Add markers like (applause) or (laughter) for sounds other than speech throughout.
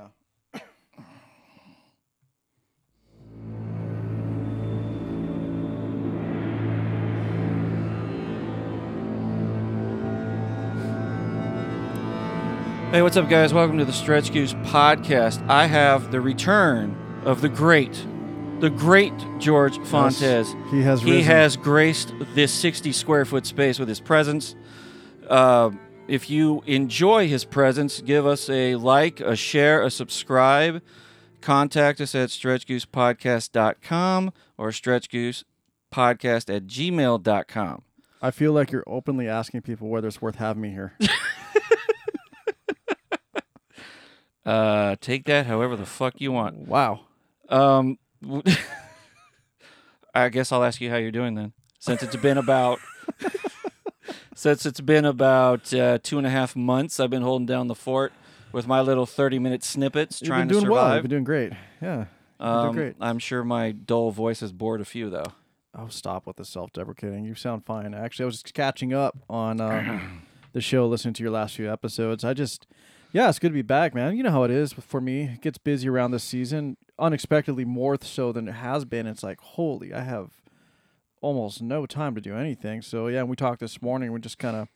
Yeah. Hey, what's up, guys? Welcome to the Stretch Goose podcast. I have the return of the great, the great George Fontes. he has He risen. has graced this 60 square foot space with his presence. Uh, if you enjoy his presence, give us a like, a share, a subscribe. Contact us at stretchgoosepodcast.com or stretchgoosepodcast at gmail.com. I feel like you're openly asking people whether it's worth having me here. (laughs) Uh, take that however the fuck you want. wow. Um, (laughs) I guess I'll ask you how you're doing then, since it's been about (laughs) since it's been about uh, two and a half months. I've been holding down the fort with my little thirty minute snippets, You've trying been to doing well. You've survive. been doing great. Yeah. You've been um, great. I'm sure my dull voice has bored a few though. Oh, stop with the self-deprecating. You sound fine. Actually, I was just catching up on uh, (clears throat) the show, listening to your last few episodes. I just, yeah, it's good to be back, man. You know how it is for me. It gets busy around this season, unexpectedly more so than it has been. It's like, holy, I have almost no time to do anything. So yeah, we talked this morning. We just kind of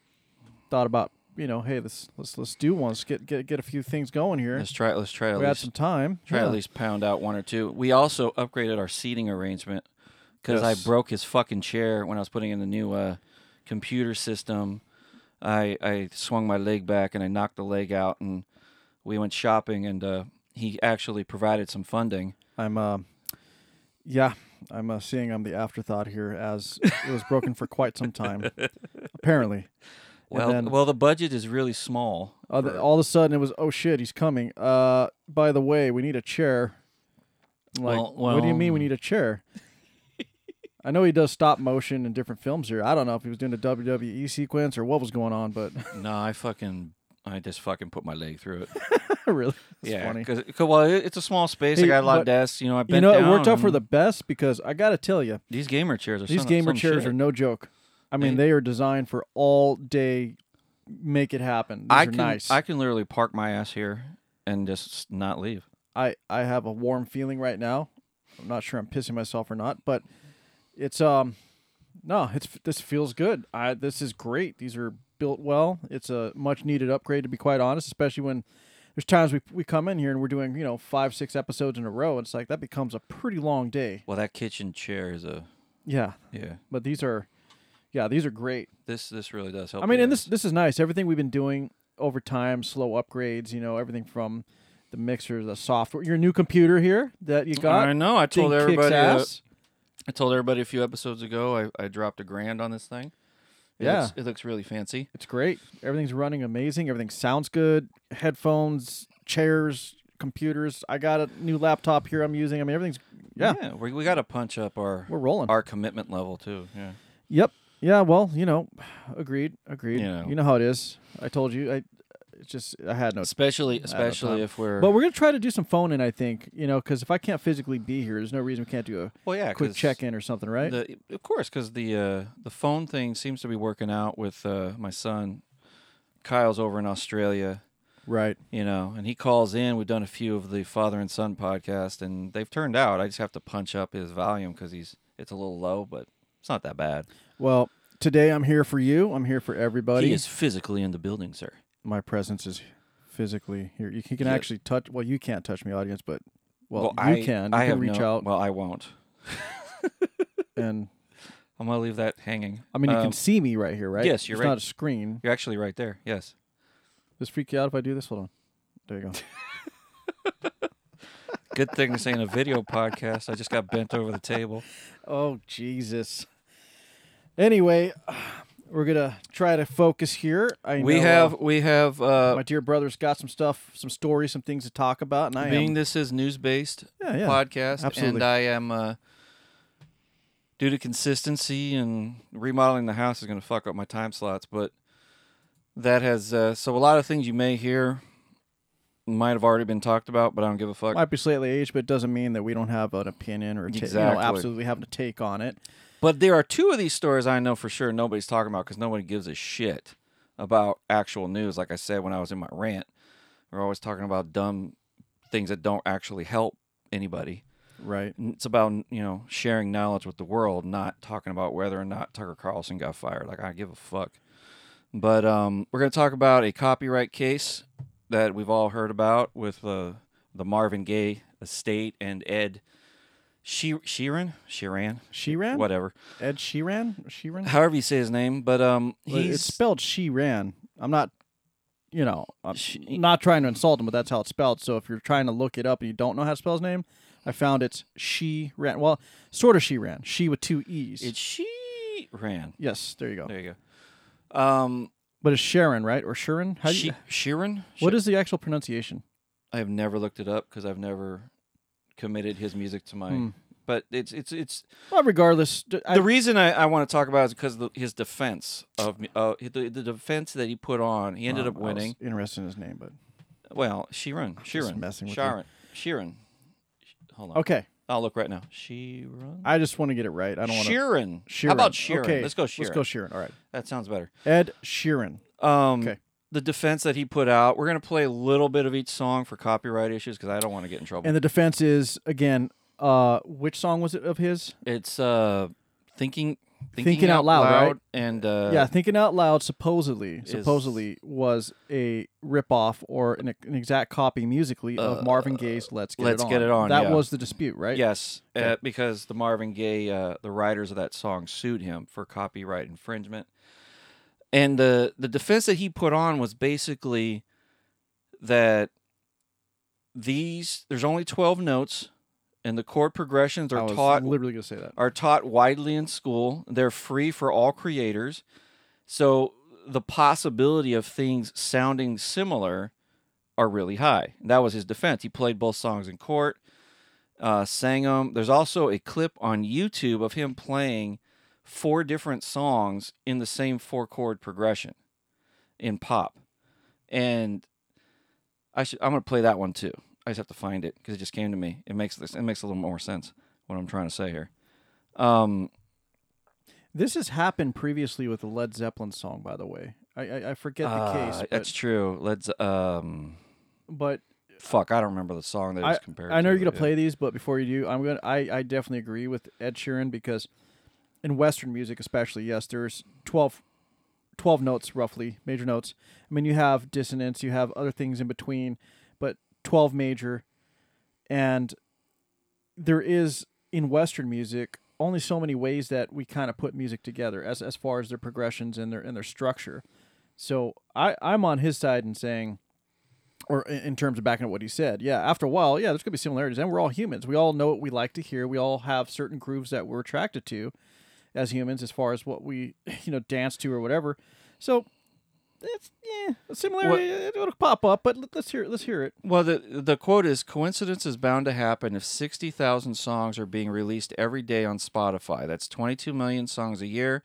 thought about, you know, hey, let's let's let's do one. Let's get get get a few things going here. Let's try. Let's try at we had least some time. try Yeah. at least pound out one or two. We also upgraded our seating arrangement because I broke his fucking chair when I was putting in the new uh, computer system. I I swung my leg back and I knocked the leg out, and we went shopping, and uh, he actually provided some funding. I'm uh, yeah, I'm uh, seeing I'm the afterthought here as it was broken for quite some time, (laughs) apparently. Well, then- well, the budget is really small. Uh, for- all of a sudden, it was oh shit, he's coming. Uh, by the way, we need a chair. I'm like, Well- what do you mean we need a chair? I know he does stop motion in different films here. I don't know if he was doing a WWE sequence or what was going on, but (laughs) no, I fucking I just fucking put my leg through it. (laughs) really, it's yeah, funny. because well, it- it's a small space. Hey, I got a lot but of desks. You know, I bent You know, it down worked out for and the best because I got to tell you, these gamer chairs are these some, gamer some chairs shit. are no joke. I mean, They- they are designed for all day. Make it happen. These I are can nice. I can literally park my ass here and just not leave. I I have a warm feeling right now. I'm not sure I'm pissing myself or not, but it's um no, it's this feels good. I this is great. These are built well. It's a much needed upgrade to be quite honest, especially when there's times we we come in here and we're doing, you know, 5 6 episodes in a row. It's like that becomes a pretty long day. Well, that kitchen chair is a Yeah, yeah. but these are yeah, these are great. This this really does help. I mean, and this guys. this is nice. Everything we've been doing over time, slow upgrades, you know, everything from the mixer, the software, your new computer here that you got. I know. I told everybody. Uh. I told everybody a few episodes ago. I, I dropped a grand on this thing. It Yeah. looks, it looks really fancy. It's great. Everything's running amazing. Everything sounds good. Headphones, chairs, computers. I got a new laptop here I'm using. I mean, everything's yeah. we, we got to punch up our We're rolling. our commitment level too. Yeah. Yep. Yeah. Well, you know, (sighs) agreed. Agreed. You know. You know how it is. I told you. I just I had no. Especially no especially time. if we're But we're gonna try to do some phone in. I think you know because if I can't physically be here, there's no reason we can't do a well yeah quick check in or something, right? The, of course, because the uh, the phone thing seems to be working out with uh, my son. Kyle's over in Australia, right. you know, and he calls in. We've done a few of the father and son podcast, and they've turned out. I just have to punch up his volume because he's it's a little low, but it's not that bad. Well, today I'm here for you. I'm here for everybody. He is physically in the building, sir. My presence is physically here. You can, can Yeah. actually touch. Well, you can't touch me, audience, but well, you I, can. You I can have reach no- out Well, I won't. (laughs) (laughs) and I'm gonna leave that hanging. I mean, you Um, can see me right here, right? yes, you're it's right. not a screen. You're actually right there. Yes. Does it freak you out if I do this? Hold on. There you go. (laughs) Good thing this ain't a video podcast. I just got bent over the table. oh Jesus. Anyway, we're gonna try to focus here. I we know, have uh, we have uh, my dear brother's got some stuff, some stories, some things to talk about, and I being am. this is news based Yeah, yeah. podcast, absolutely. and I am uh, due to consistency and remodeling the house is going to fuck up my time slots, but that has uh, so a lot of things you may hear might have already been talked about, but I don't give a fuck. Might be slightly aged, but it doesn't mean that we don't have an opinion or ta- you know, absolutely having a take on it. But there are two of these stories I know for sure nobody's talking about because nobody gives a shit about actual news. Like I said when I was in my rant, we're always talking about dumb things that don't actually help anybody. Right. It's about you know sharing knowledge with the world, not talking about whether or not Tucker Carlson got fired. Like I give a fuck. But um, we're gonna talk about a copyright case that we've all heard about with uh, the Marvin Gaye estate and Ed she- Sheeran, Sheeran, Sheeran? whatever, Ed Sheeran? Sheeran? however you say his name. But um, Well, he's it's spelled Sheeran. I'm not, you know, I'm She- not trying to insult him, but that's how it's spelled. So if you're trying to look it up and you don't know how to spell his name, I found it's She ran. Well, sort of She ran. She with two E's. it's she ran. yes, there you go. There you go. Um, But it's Sharon, right? Or Sharon? How do she- you, Sheeran. what is the actual pronunciation? I have never looked it up because I've never committed his music to my. Hmm. But it's it's it's Well, regardless, I, the reason I, I want to talk about is because the, his defense of uh, the the defense that he put on. He ended um, up I was winning. interested in his name, but Well, Sheeran, Sheeran, messing with you. Sharon, Sheeran. Hold on, okay. I'll look right now. Sheeran. I just want to get it right. I don't want to. Sheeran. Sheeran. How about Sheeran? Okay, Let's go Sheeran. Let's go Sheeran. All right. That sounds better. Ed Sheeran. Um, Okay. The defense that he put out. We're gonna play a little bit of each song for copyright issues because I don't want to get in trouble. And the defense is again, uh, which song was it of his? It's uh thinking Thinking Out Loud, right? and uh yeah, thinking out loud. Supposedly, is- supposedly was a ripoff or an, an exact copy musically of Marvin Gaye's "Let's Get Uh, Let's It On." Get It On, That yeah. was the dispute, right? yes, Okay. uh, because the Marvin Gaye uh the writers of that song sued him for copyright infringement. And the the defense that he put on was basically that these there's only 12 notes and the chord progressions I are was taught literally going to say that. are taught widely in school. They're free for all creators. So the possibility of things sounding similar are really high. That was his defense. He played both songs in court, uh, sang them. There's also a clip on YouTube of him playing four different songs in the same four chord progression in pop. And I should I'm gonna play that one too. I just have to find it because it just came to me. It makes this it makes a little more sense what I'm trying to say here. Um, This has happened previously with the Led Zeppelin song, by the way. I I, I forget the uh, case, but, that's true. Let's um, but fuck. I don't remember the song that it was compared. I know to, you're gonna but play these, but before you do, I'm gonna. I, I definitely agree with Ed Sheeran because in Western music, especially, yes, there's 12, 12 notes roughly, major notes. I mean, you have dissonance, you have other things in between, but twelve major, and there is in Western music only so many ways that we kind of put music together as as far as their progressions and their and their structure. So I I'm on his side in saying or in terms of backing up what he said. Yeah, after a while, yeah, there's gonna be similarities, and we're all humans. We all know what we like to hear. We all have certain grooves that we're attracted to as humans, as far as what we (laughs) you know dance to or whatever. So it's yeah, a similarity it'll pop up, but let- let's hear it. let's hear it. Well, the the quote is coincidence is bound to happen if 60,000 songs are being released every day on Spotify. That's 22 million songs a year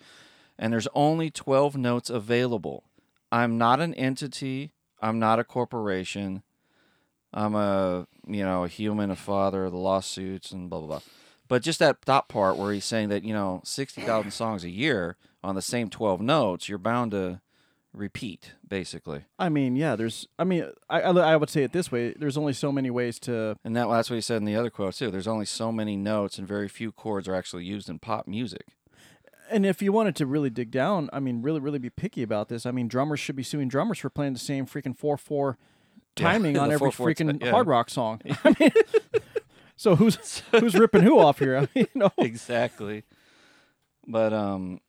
and there's only 12 notes available. I'm not an entity, I'm not a corporation. I'm a, you know, a human, a father, the lawsuits and blah blah blah. But just that top part where he's saying that, you know, 60,000 songs a year on the same 12 notes, you're bound to repeat basically. I mean, yeah, there's. I mean, I I, I would say it this way: there's only so many ways to. And that, that's what he said in the other quote too. There's only so many notes, and very few chords are actually used in pop music. And if you wanted to really dig down, I mean, really, really be picky about this. I mean, drummers should be suing drummers for playing the same freaking four four Yeah, timing (laughs) on every 4/4 ti- freaking yeah. hard rock song. (laughs) I mean, so who's (laughs) who's ripping who off here? I mean, you know, exactly. But um,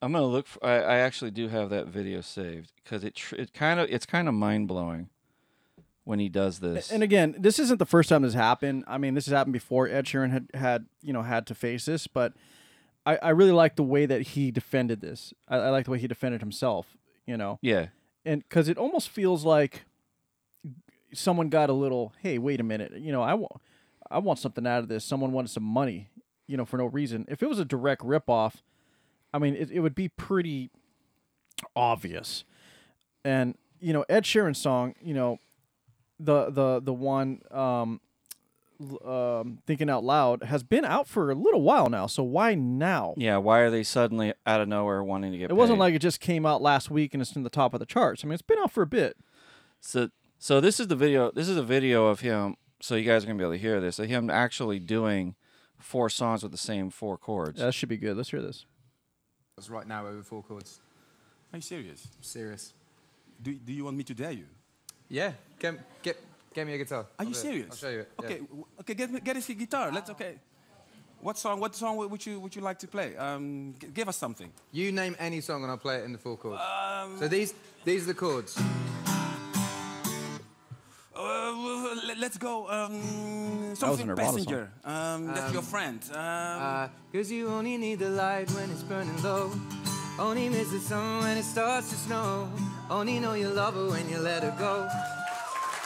I'm gonna look. For, I, I actually do have that video saved because it tr- it kind of it's kind of mind blowing when he does this. and again, this isn't the first time this happened. I mean, this has happened before. Ed Sheeran had had you know had to face this, but I, I really like the way that he defended this. I, I like the way he defended himself. You know, yeah, and because it almost feels like someone got a little hey wait a minute you know i want i want something out of this. Someone wanted some money you know for no reason. If it was a direct ripoff i mean it, it would be pretty obvious. And you know ed sheeran's song you know the the the one um um, thinking out loud has been out for a little while now so why now? Yeah. Why are they suddenly out of nowhere wanting to get? it wasn't like it just came out last week and it's in the top of the charts. I mean it's been out for a bit. So So this is the video. This is a video of him. So you guys are gonna be able to hear this. Of him actually doing four songs with the same four chords. That should be good. Let's hear this. It's right now over four chords. Are you serious? Serious. Do, do you want me to dare you? Yeah. Get get get me a guitar. Are I'll you do it. serious? I'll show you it. yeah. Okay, w- okay. Get me- get us your guitar. Let's okay. What song? What song would you would you like to play? Um, g- give us something. You name any song and I'll play it in the four chords. Um, so these these are the chords. Let's go. Um, something passenger. Um, that's your friend. Um, Uh, Cause you only need the light when it's burning low. Only miss the sun when it starts to snow. Only know you love her when you let her go.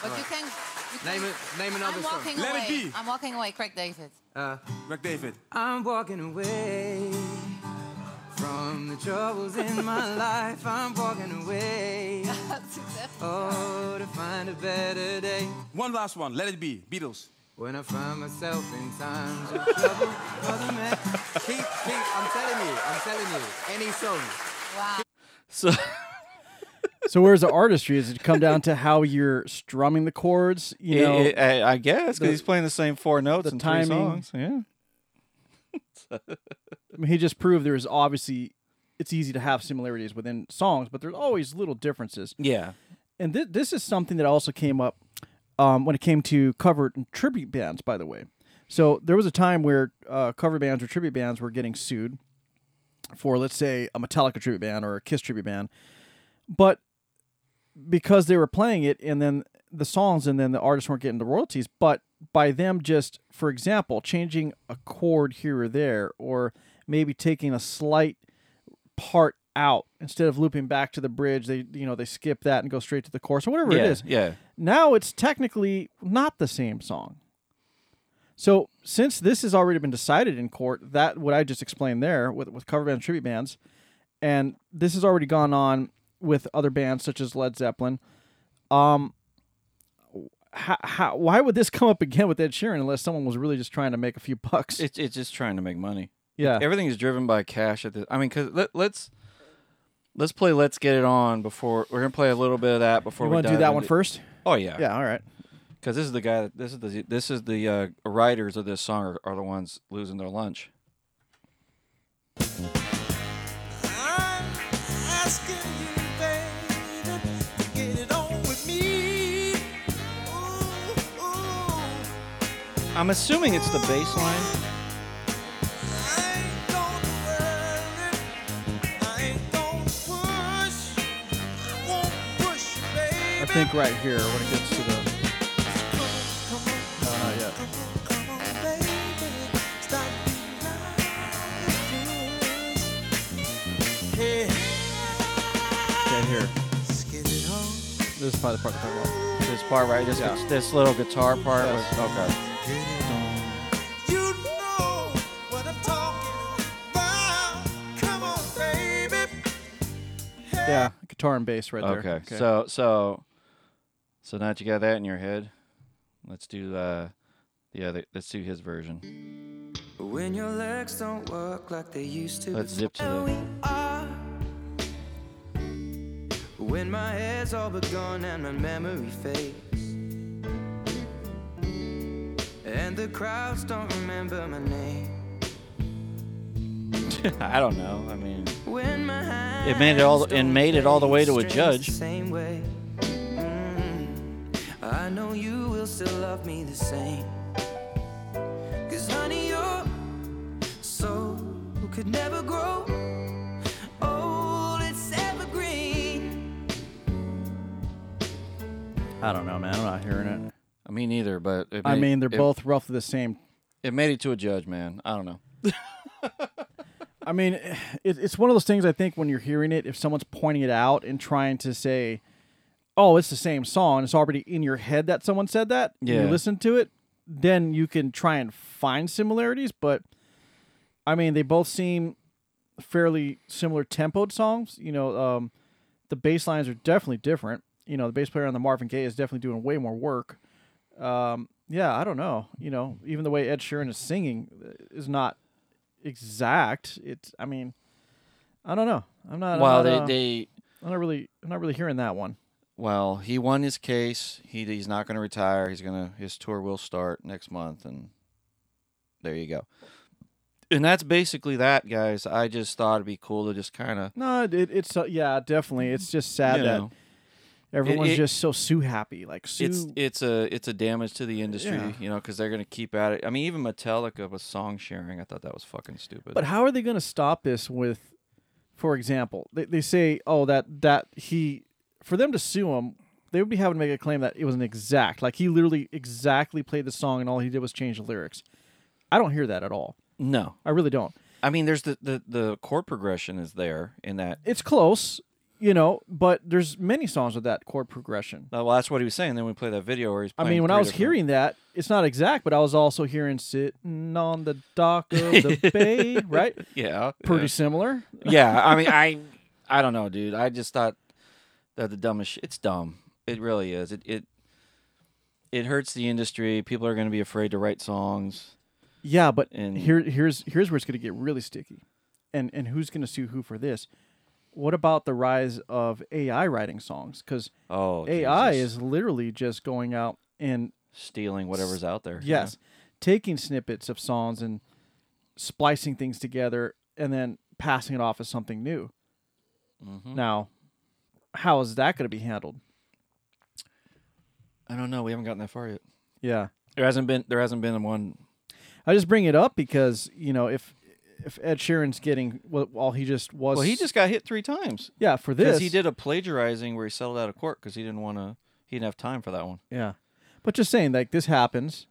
But you can. You can Name it. Name another I'm song. walking Let it be. I'm walking away, Craig David. Uh, Greg David. I'm walking away from the troubles in my life. I'm walking away. (laughs) Oh, to find a better day. One last one. Let it be. Beatles. When I find myself in times of (laughs) trouble, Mother Mary. Keep, keep, I'm telling you, I'm telling you, any song. wow. So (laughs) So where's the artistry? Does it come down to how you're strumming the chords? You know, I- I, I guess because he's playing the same four notes the in timing. three songs. Yeah. (laughs) I mean, he just proved there's obviously it's easy to have similarities within songs, but there's always little differences. Yeah. And th- this is something that also came up um, when it came to cover and tribute bands. By the way, so there was a time where uh, cover bands or tribute bands were getting sued for, let's say, a Metallica tribute band or a Kiss tribute band, but because they were playing it and then the songs and then the artists weren't getting the royalties, but by them just, for example, changing a chord here or there, or maybe taking a slight part out instead of looping back to the bridge, they you know they skip that and go straight to the chorus or whatever yeah. it is. Yeah. Now it's technically not the same song. So since this has already been decided in court, that what I just explained there with with cover bands, tribute bands, and this has already gone on with other bands such as Led Zeppelin. Um, how, how why would this come up again with Ed Sheeran unless someone was really just trying to make a few bucks? It's it's just trying to make money. yeah, Everything is driven by cash at this. I mean, cause let, let's let's play. Let's get it on before we're gonna play a little bit of that before you we want to do that one first? Oh yeah. Yeah, all right. Because this is the guy. That, this is the this is the uh, writers of this song are, are the ones losing their lunch. I'm assuming it's the bass line. I ain't gonna worry. I ain't gonna push. I won't push, you, baby. I think right here when it gets to the no, not yet. come on, baby. Stop being like this. Okay, here. let's get it on. This is probably the part talking about. This part right. This Yeah. this little guitar part. Yes. Was, okay. Guitar and bass right there. Okay. So so so now that you got that in your head, let's do uh the other. Let's do his version. When your legs don't work like they used to. Let's zip to before the- When my hair's all but gone and my memory fades. And the crowds don't remember my name. (laughs) I don't know. I mean, When my It made it all- hands and made it all the way to a judge. Same way. Mm. I know you will still love me the same. Cause honey, your soul could never grow old. It's evergreen. I don't know, man. I'm not hearing it. I mean neither. But it I mean, they're it- both roughly the same. It made it to a judge, man. I don't know. (laughs) I mean, (sighs) it, it's one of those things. I think when you're hearing it, if someone's pointing it out and trying to say, "Oh, it's the same song," it's already in your head that someone said that. and Yeah. You listen to it, then you can try and find similarities. But I mean, they both seem fairly similar tempoed songs. You know, um, the bass lines are definitely different. You know, the bass player on the Marvin Gaye is definitely doing way more work. Um, yeah, I don't know. You know, even the way Ed Sheeran is singing uh, is not exact. It's. I mean, I don't know. I'm not. Well, I'm not, they uh, they I'm not really. I'm not really hearing that one. Well, he won his case. He he's not going to retire. He's gonna his tour will start next month, and there you go. And that's basically that, guys. I just thought it'd be cool to just kind of No, it, it's uh, yeah, definitely. It's just sad that know, everyone's it- just so Sue happy. Like Sue, it's it's a it's a damage to the industry, Yeah. you know, because they're gonna keep at it. I mean, even Metallica was song sharing. I thought that was fucking stupid. But how are they going to stop this with, for example, they, they say, oh, that that he, for them to sue him, they would be having to make a claim that it was an exact, like he literally exactly played the song and all he did was change the lyrics. I don't hear that at all. no, I really don't. I mean, there's the, the the chord progression is there in that. It's close, you know, but there's many songs with that chord progression. Uh, well, that's what he was saying. Then we play that video where he's. I mean, when I was different- hearing that, it's not exact, but I was also hearing "Sitting on the Dock of the (laughs) Bay," right? yeah, Pretty yeah. similar. yeah, I mean, (laughs) I, I don't know, dude. I just thought that the dumbest. Sh- it's dumb. It really is. It it it hurts the industry. People are going to be afraid to write songs. Yeah, but And- here here's here's where it's going to get really sticky, and and who's going to sue who for this? What about the rise of AI writing songs? Because Oh, AI Jesus. is literally just going out and stealing whatever's out there. yeah. yes, taking snippets of songs and splicing things together, and then passing it off as something new. Mhm. Now, how is that going to be handled? I don't know. We haven't gotten that far yet. Yeah. There hasn't been. There hasn't been one. I just bring it up because you know if if Ed Sheeran's getting well, well he just was Well, he just got hit three times yeah for because this he did a plagiarizing where he settled out of court because he didn't want to. He didn't have time for that one. yeah, but just saying like this happens,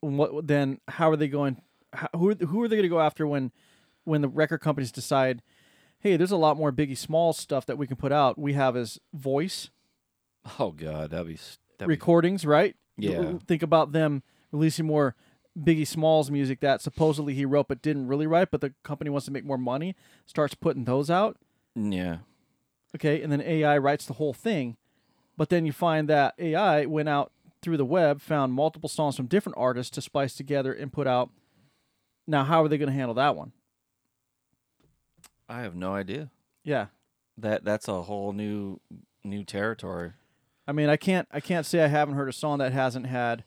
what then? How are they going? How, who are, who are they going to go after when when the record companies decide, hey, there's a lot more Biggie Small stuff that we can put out. We have his voice Oh God, that'd be. That'd be recordings, right? Yeah. Think about them releasing more Biggie Smalls music that supposedly he wrote but didn't really write, but the company wants to make more money, starts putting those out. yeah. Okay, and then AI writes the whole thing, but then you find that AI went out through the web, found multiple songs from different artists to splice together and put out. Now, how are they going to handle that one? I have no idea. Yeah, That that's a whole new new territory. I mean, I can't, I can't say I haven't heard a song that hasn't had.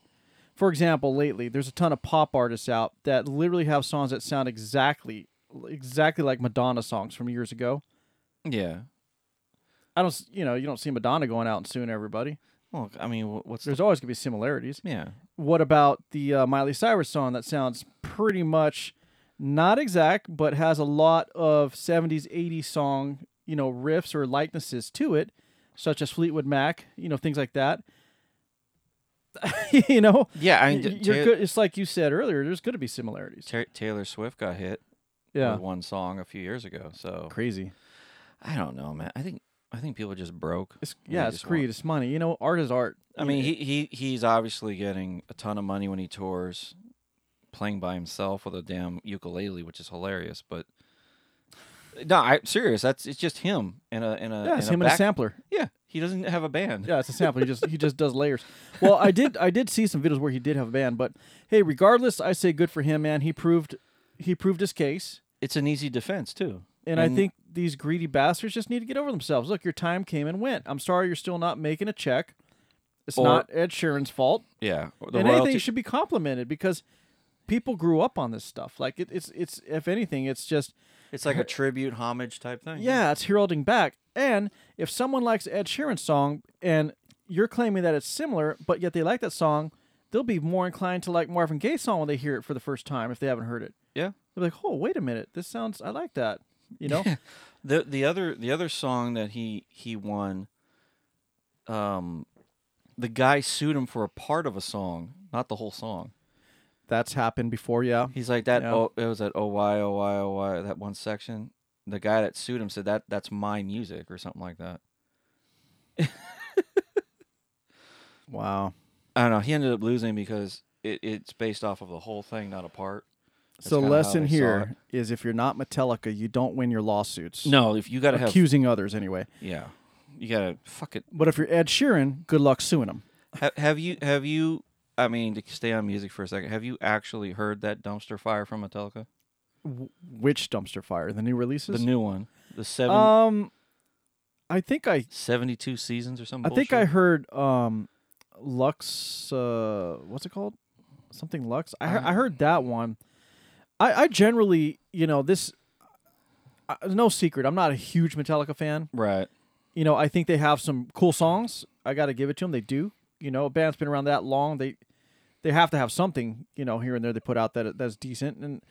For example, lately there's a ton of pop artists out that literally have songs that sound exactly, exactly like Madonna songs from years ago. Yeah. I don't, you know, you don't see Madonna going out and suing everybody. Well, I mean, what's There's the, always gonna be similarities. yeah? What about the uh, Miley Cyrus song that sounds pretty much not exact, but has a lot of 70s, 80s song, you know, riffs or likenesses to it, such as Fleetwood Mac, you know, things like that. (laughs) you know, Yeah, I mean, y- t- you're Ta- good. It's like you said earlier. There's going to be similarities. Ta- Taylor Swift got hit Yeah, with one song a few years ago. So crazy. I don't know, man. I think I think people just broke. It's yeah, it's greed. want- It's money. You know, art is art. I mean, he, he he's obviously getting a ton of money when he tours, playing by himself with a damn ukulele, which is hilarious. But no, I'm serious. That's it's just him and a and a yeah, it's him a and a back- sampler. Yeah, he doesn't have a band. Yeah, it's a sampler. He just he just does layers. (laughs) Well, I did I did see some videos where he did have a band, but hey, regardless, I say good for him, man. He proved he proved his case, It's an easy defense too. and, I think these greedy bastards just need to get over themselves. Look, your time came and went. I'm sorry you're still not making a check. It's Or- not Ed Sheeran's fault. yeah, the and royalty- anything should be complimented because people grew up on this stuff. Like it, it's it's if anything, it's just it's like a tribute homage type thing. Yeah, it's heralding back. And if someone likes Ed Sheeran's song and you're claiming that it's similar, but yet they like that song, they'll be more inclined to like Marvin Gaye's song when they hear it for the first time if they haven't heard it. yeah. They're like, "Oh, wait a minute, this sounds. I like that." You know? The the other the other song that he he won, um, the guy sued him for a part of a song, not the whole song. That's happened before. Yeah. He's like that. Yeah. Oh, it was that oh why oh why oh why that one section. The guy that sued him said that that's my music or something like that. (laughs) Wow. I don't know. He ended up losing because it, it's based off of the whole thing, not a part. That's so lesson here is if you're not Metallica, you don't win your lawsuits. No, if you gotta have accusing others anyway. yeah, you gotta fuck it. But if you're Ed Sheeran, good luck suing them. Have, have you have you? I mean, to stay on music for a second, have you actually heard that dumpster fire from Metallica? Which dumpster fire? The new releases? The new one, the seven. Um, I think I 72 seasons or something. I think I heard um Lux uh what's it called? Something Lux. I heard, I heard that one. I I generally, you know, this uh, no secret. I'm not a huge Metallica fan. Right. You know, I think they have some cool songs. I got to give it to them. They do. You know, a band's been around that long. They they have to have something, you know, here and there they put out that that's decent and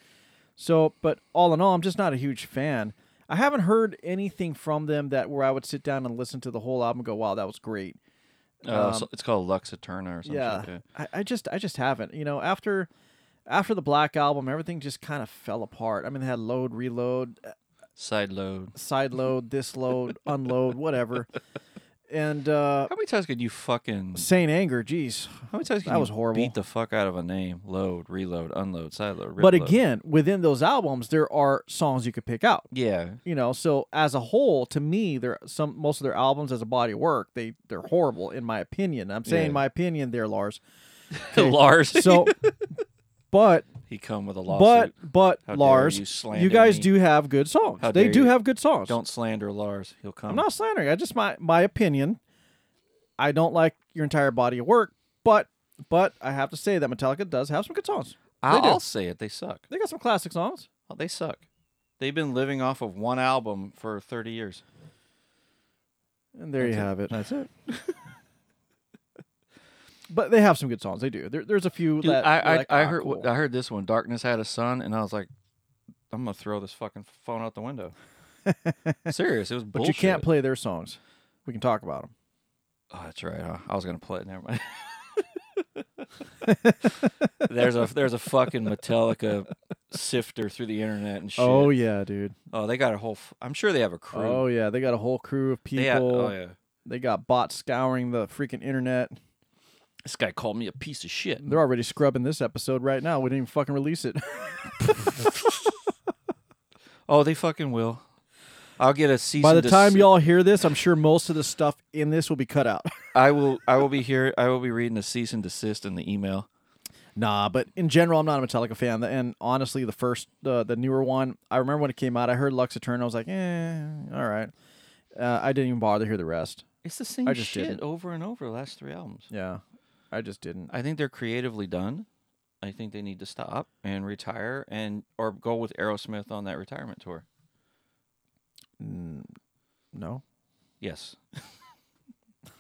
so, but all in all, I'm just not a huge fan. I haven't heard anything from them that where I would sit down and listen to the whole album and go, "Wow, that was great." Uh, Um, so it's called Lux Eterna or something. yeah, Like. I, I just I just haven't. You know, after after the Black album, everything just kind of fell apart. I mean, they had load, reload, uh, Side load. side load, this load, unload, whatever. (laughs) And uh How many times could you fucking? Saint Anger, Jeez, How many times can that you was horrible. beat the fuck out of a name? Load, reload, unload, side load. But rip load. again, within those albums, there are songs you could pick out. yeah, You know, so as a whole, to me, they're some most of their albums as a body of work, they they're horrible in my opinion. I'm saying Yeah. my opinion there, Lars. (laughs) Lars. So, (laughs) but he come with a but lawsuit. but How Lars, you you, guys me. do have good songs. How They do you. have good songs. Don't slander Lars. He'll come. I'm not slandering. I just my my opinion. I don't like your entire body of work, but but I have to say that Metallica does have some good songs. I'll. I'll say it. They suck. They got some classic songs. Oh, they suck. They've been living off of one album for 30 years. And there you it. have it. That's it. (laughs) But they have some good songs. They do. There, there's a few Dude, that I like, I "Ah, heard cool." I heard this one. Darkness had a son, and I was like, I'm gonna throw this fucking phone out the window. (laughs) Serious, it was but you can't play their songs. We can talk about them. Oh, that's right. Huh? I was gonna play it. Never mind. (laughs) there's a there's a fucking Metallica sifter through the internet and shit. Oh yeah, dude. Oh, they got a whole. F- I'm sure they have a crew. Oh yeah, they got a whole crew of people. They ha- oh yeah. They got bots scouring the freaking internet. This guy called me a piece of shit. They're already scrubbing this episode right now. We didn't even fucking release it. (laughs) Oh, they fucking will. I'll get a cease. By the and time desi- y'all hear this, I'm sure most of the stuff in this will be cut out. (laughs) I will. I will be here. I will be reading the cease and desist in the email. Nah, but in general, I'm not a Metallica fan. And honestly, the first, uh, the newer one, I remember when it came out. I heard Lux Eterna. I was like, eh, all right. Uh, I didn't even bother to hear the rest. It's the same I just shit didn't. over and over. The last three albums. Yeah, I just didn't. I think they're creatively done. I think they need to stop and retire and or go with Aerosmith on that retirement tour. No, Yes.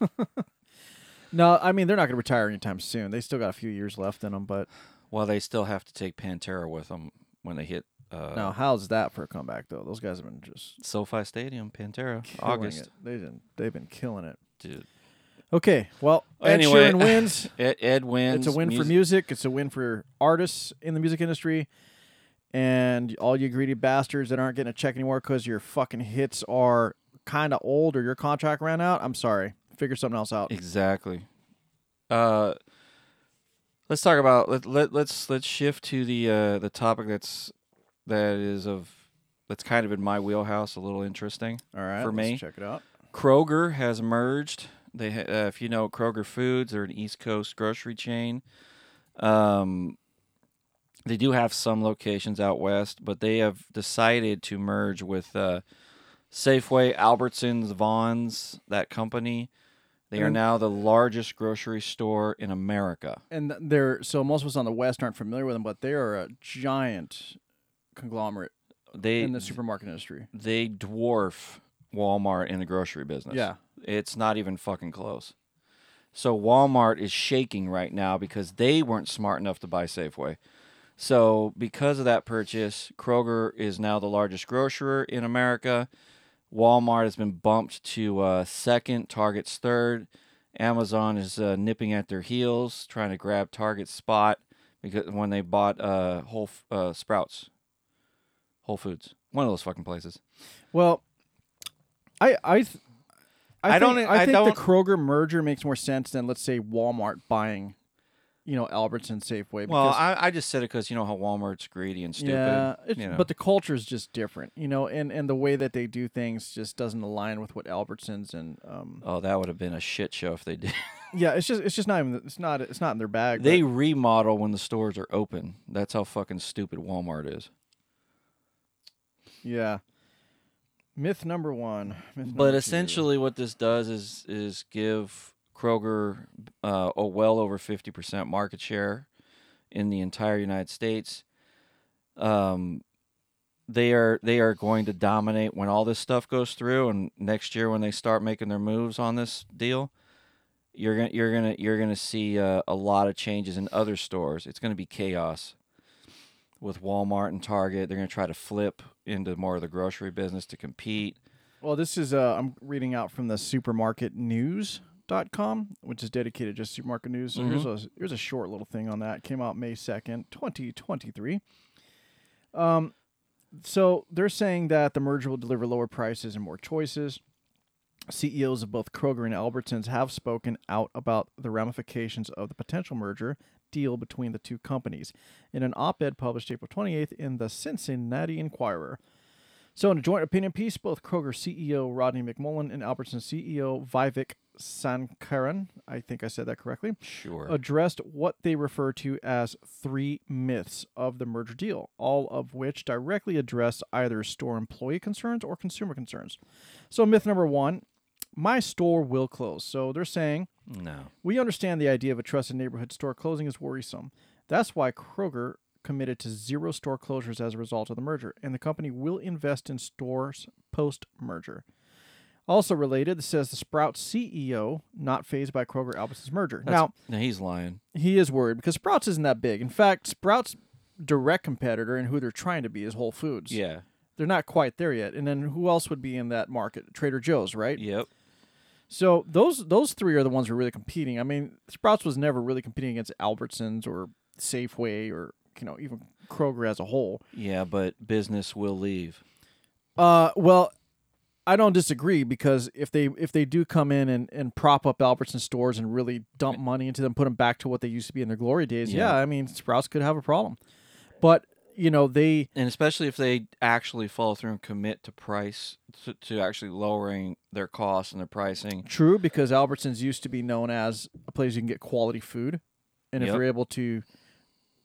(laughs) no. I mean, they're not going to retire anytime soon. They still got a few years left in them. But Well, they still have to take Pantera with them when they hit uh, now, how's that for a comeback though? Those guys have been just SoFi Stadium. Pantera, August, it. They didn't. They've been killing it. dude. Okay, well, Ed Anyway, Sheeran wins. (laughs) Ed, Ed wins. It's a win for music. It's a win for artists in the music industry. And all you greedy bastards that aren't getting a check anymore because your fucking hits are kind of old or your contract ran out. I'm sorry. Figure something else out. Exactly. Uh, let's talk about let, let let's let's shift to the uh the topic that's that is of that's kind of in my wheelhouse, a little interesting. All right. for let's me. check it out. Kroger has merged. They, ha- uh, if you know Kroger Foods, they're an East Coast grocery chain. Um, they do have some locations out west, but they have decided to merge with uh, Safeway, Albertsons, Vons, that company. They are now the largest grocery store in America. And they're so most of us on the West aren't familiar with them, but they are a giant conglomerate They in the supermarket industry. they dwarf Walmart in the grocery business. Yeah. It's not even fucking close. So Walmart is shaking right now because they weren't smart enough to buy Safeway. So because of that purchase, Kroger is now the largest grocer in America. Walmart has been bumped to uh, second, Target's third. Amazon is uh, nipping at their heels, trying to grab Target's spot because when they bought uh, Whole uh, Sprouts, Whole Foods, one of those fucking places. Well, I I th- I, I think, don't- I I think don't- the Kroger merger makes more sense than let's say Walmart buying, you know, Albertson Safeway. Well, I, I just said it because you know how Walmart's greedy and stupid. Yeah, you know. but the culture is just different, you know, and, and the way that they do things just doesn't align with what Albertsons and um oh, that would have been a shit show if they did. (laughs) yeah, it's just it's just not even it's not it's not in their bag. they but- remodel when the stores are open. That's how fucking stupid Walmart is. yeah, Myth number one. Myth But number two. essentially, what this does is is give Kroger uh, a well over fifty percent market share in the entire United States. Um, they are they are going to dominate when all this stuff goes through, and next year when they start making their moves on this deal, you're gonna you're gonna you're gonna see uh, a lot of changes in other stores. It's gonna be chaos with Walmart and Target. They're gonna try to flip into more of the grocery business to compete. Well, this is uh, I'm reading out from the supermarketnews.com, which is dedicated just to supermarket news. So here's a here's a short little thing on that. It came out May 2nd, 2023. Um so they're saying that the merger will deliver lower prices and more choices. CEOs of both Kroger and Albertsons have spoken out about the ramifications of the potential merger deal between the two companies in an op-ed published April 28th in the Cincinnati Enquirer. So, in a joint opinion piece, both Kroger CEO Rodney McMullen and Albertsons CEO Vivek Sankaran, I think I said that correctly, Sure. addressed what they refer to as three myths of the merger deal, all of which directly address either store employee concerns or consumer concerns. So, myth number one my store will close. So, they're saying no. we understand the idea of a trusted neighborhood store closing is worrisome. That's why Kroger committed to zero store closures as a result of the merger, and the company will invest in stores post merger. Also related, it says the Sprouts CEO not fazed by Kroger Albertsons merger. now, no, he's lying. he is worried because Sprouts isn't that big. In fact, Sprouts' direct competitor and who they're trying to be is Whole Foods. Yeah. They're not quite there yet. And then who else would be in that market? Trader Joe's, right? Yep. So those those three are the ones who are really competing. I mean, Sprouts was never really competing against Albertsons or Safeway or you know even Kroger as a whole. Yeah, but business will leave. Uh, well, I don't disagree because if they if they do come in and, and prop up Albertson stores and really dump money into them, put them back to what they used to be in their glory days, yeah, Yeah. I mean Sprouts could have a problem. But you know they And especially if they actually follow through and commit to price to, to actually lowering their costs and their pricing. True, because Albertsons used to be known as a place you can get quality food, and if Yep. they're able to,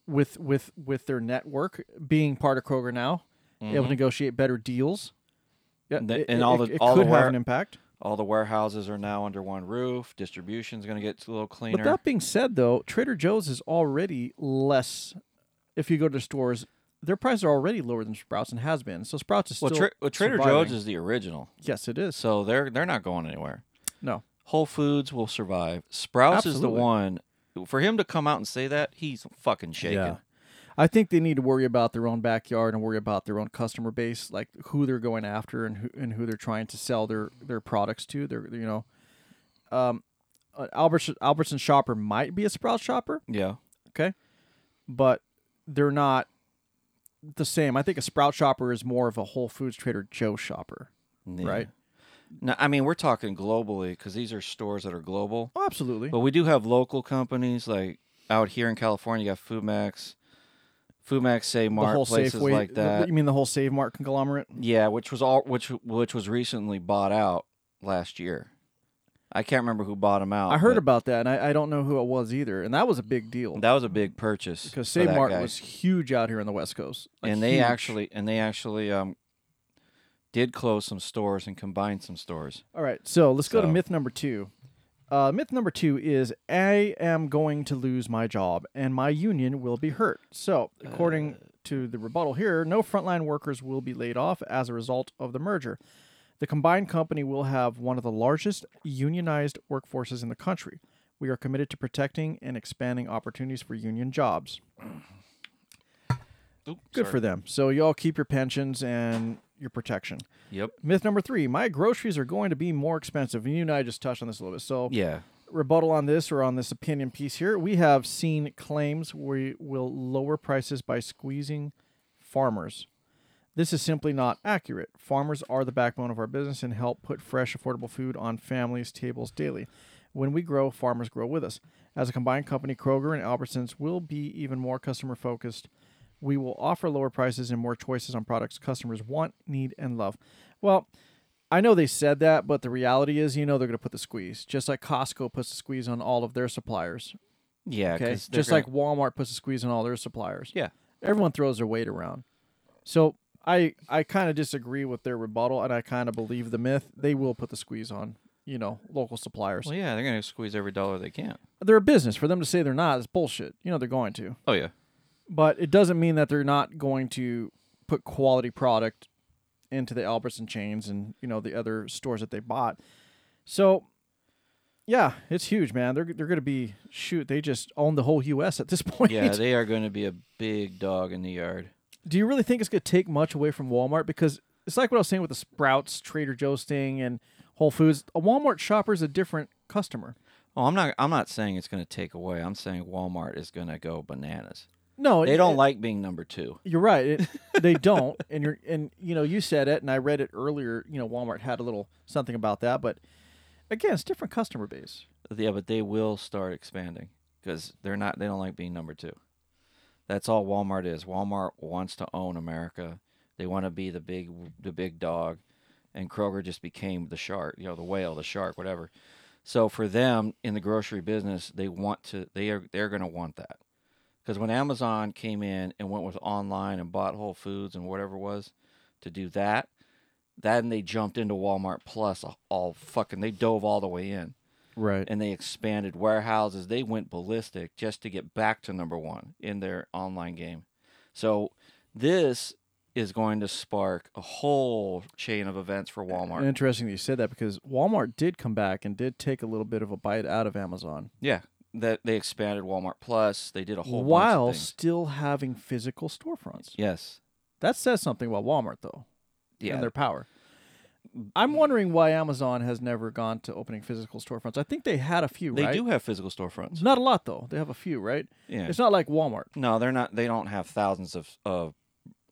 with with with their network being part of Kroger now, able to mm-hmm. negotiate better deals, yeah, And the- it, and it- all the- it all the could have ware- an impact. All the warehouses are now under one roof. Distribution's going to get a little cleaner. But that being said, though, Trader Joe's is already less. If you go to stores, their prices are already lower than Sprouts and has been. So Sprouts is well, still Tra- well, Trader surviving. Joe's is the original, yes, it is. so they're they're not going anywhere. No, Whole Foods will survive. Sprouts is the one. For him to come out and say that, he's fucking shaking. Yeah. I think they need to worry about their own backyard and worry about their own customer base, like who they're going after and who and who they're trying to sell their their products to. They're you know, um, uh, Albertson shopper might be a Sprouts shopper, Yeah. okay, but they're not the same. I think a Sprout shopper is more of a Whole Foods Trader Joe shopper, Yeah. right? No, I mean we're talking globally because these are stores that are global. Oh, absolutely. But we do have local companies like out here in California. You got FoodMaxx, FoodMaxx, Say the Mart, places Safeway, like that. you mean the whole Save Mart conglomerate? yeah, which was all which which was recently bought out last year. I can't remember who bought them out. I heard about that, and I, I don't know who it was either, and that was a big deal. that was a big purchase because for Save that Mart guy. was huge out here on the West Coast, like and they huge. actually and they actually um did close some stores and combine some stores. All right, so let's go to So- myth number two. Uh, myth number two is I am going to lose my job and my union will be hurt. So, according to the rebuttal here, no frontline workers will be laid off as a result of the merger. The combined company will have one of the largest unionized workforces in the country. We are committed to protecting and expanding opportunities for union jobs. Good sorry. for them. So, y'all keep your pensions and your protection. Yep. Myth number three: My groceries are going to be more expensive. And you and I just touched on this a little bit. So, Yeah. rebuttal on this or on this opinion piece here, we have seen claims we will lower prices by squeezing farmers. This is simply not accurate. Farmers are the backbone of our business and help put fresh, affordable food on families' tables daily. When we grow, farmers grow with us. As a combined company, Kroger and Albertsons will be even more customer focused. We will offer lower prices and more choices on products customers want, need, and love. Well, I know they said that, but the reality is, you know, they're going to put the squeeze, just like Costco puts the squeeze on all of their suppliers. Yeah. Okay, just gonna- like Walmart puts the squeeze on all their suppliers. Yeah. everyone throws their weight around. So I I kind of disagree with their rebuttal, and I kind of believe the myth. They will put the squeeze on, you know, local suppliers. Well, yeah, they're gonna squeeze every dollar they can. They're a business. For them to say they're not is bullshit. You know they're going to, Oh yeah. but it doesn't mean that they're not going to put quality product into the Albertson chains and you know the other stores that they bought. So, yeah, it's huge, man. They're they're going to be shoot. They just own the whole U.S. at this (laughs) point. Yeah, they are going to be a big dog in the yard. Do you really think it's going to take much away from Walmart? Because it's like what I was saying with the Sprouts, Trader Joe's thing, and Whole Foods. A Walmart shopper is a different customer. Oh, I'm not. I'm not saying it's going to take away. I'm saying Walmart is going to go bananas. No, They it- don't it- like being number two. You're right. It, (laughs) they don't, and you're and you know you said it, and I read it earlier. You know, Walmart had a little something about that, but again, it's different customer base. Yeah, but they will start expanding because they're not. They don't like being number two. That's all Walmart is. Walmart wants to own America. They want to be the big, the big dog, and Kroger just became the shark. You know, the whale, the shark, whatever. So for them in the grocery business, they want to. They are. They're going to want that. Because when Amazon came in and went with online and bought Whole Foods and whatever it was to do that, then they jumped into Walmart Plus all fucking. They dove all the way in Right. and they expanded warehouses. They went ballistic just to get back to number one in their online game. So this is going to spark a whole chain of events for Walmart. Interesting that you said that because Walmart did come back and did take a little bit of a bite out of Amazon yeah, that they expanded Walmart Plus. They did a whole bunch while still having physical storefronts. Yes, That says something about Walmart, though, yeah. and their power. I'm wondering why Amazon has never gone to opening physical storefronts. I think they had a few, they right? do have physical storefronts. Not a lot, though. They have a few, right? Yeah. It's not like Walmart. No, they're not. They don't have thousands of of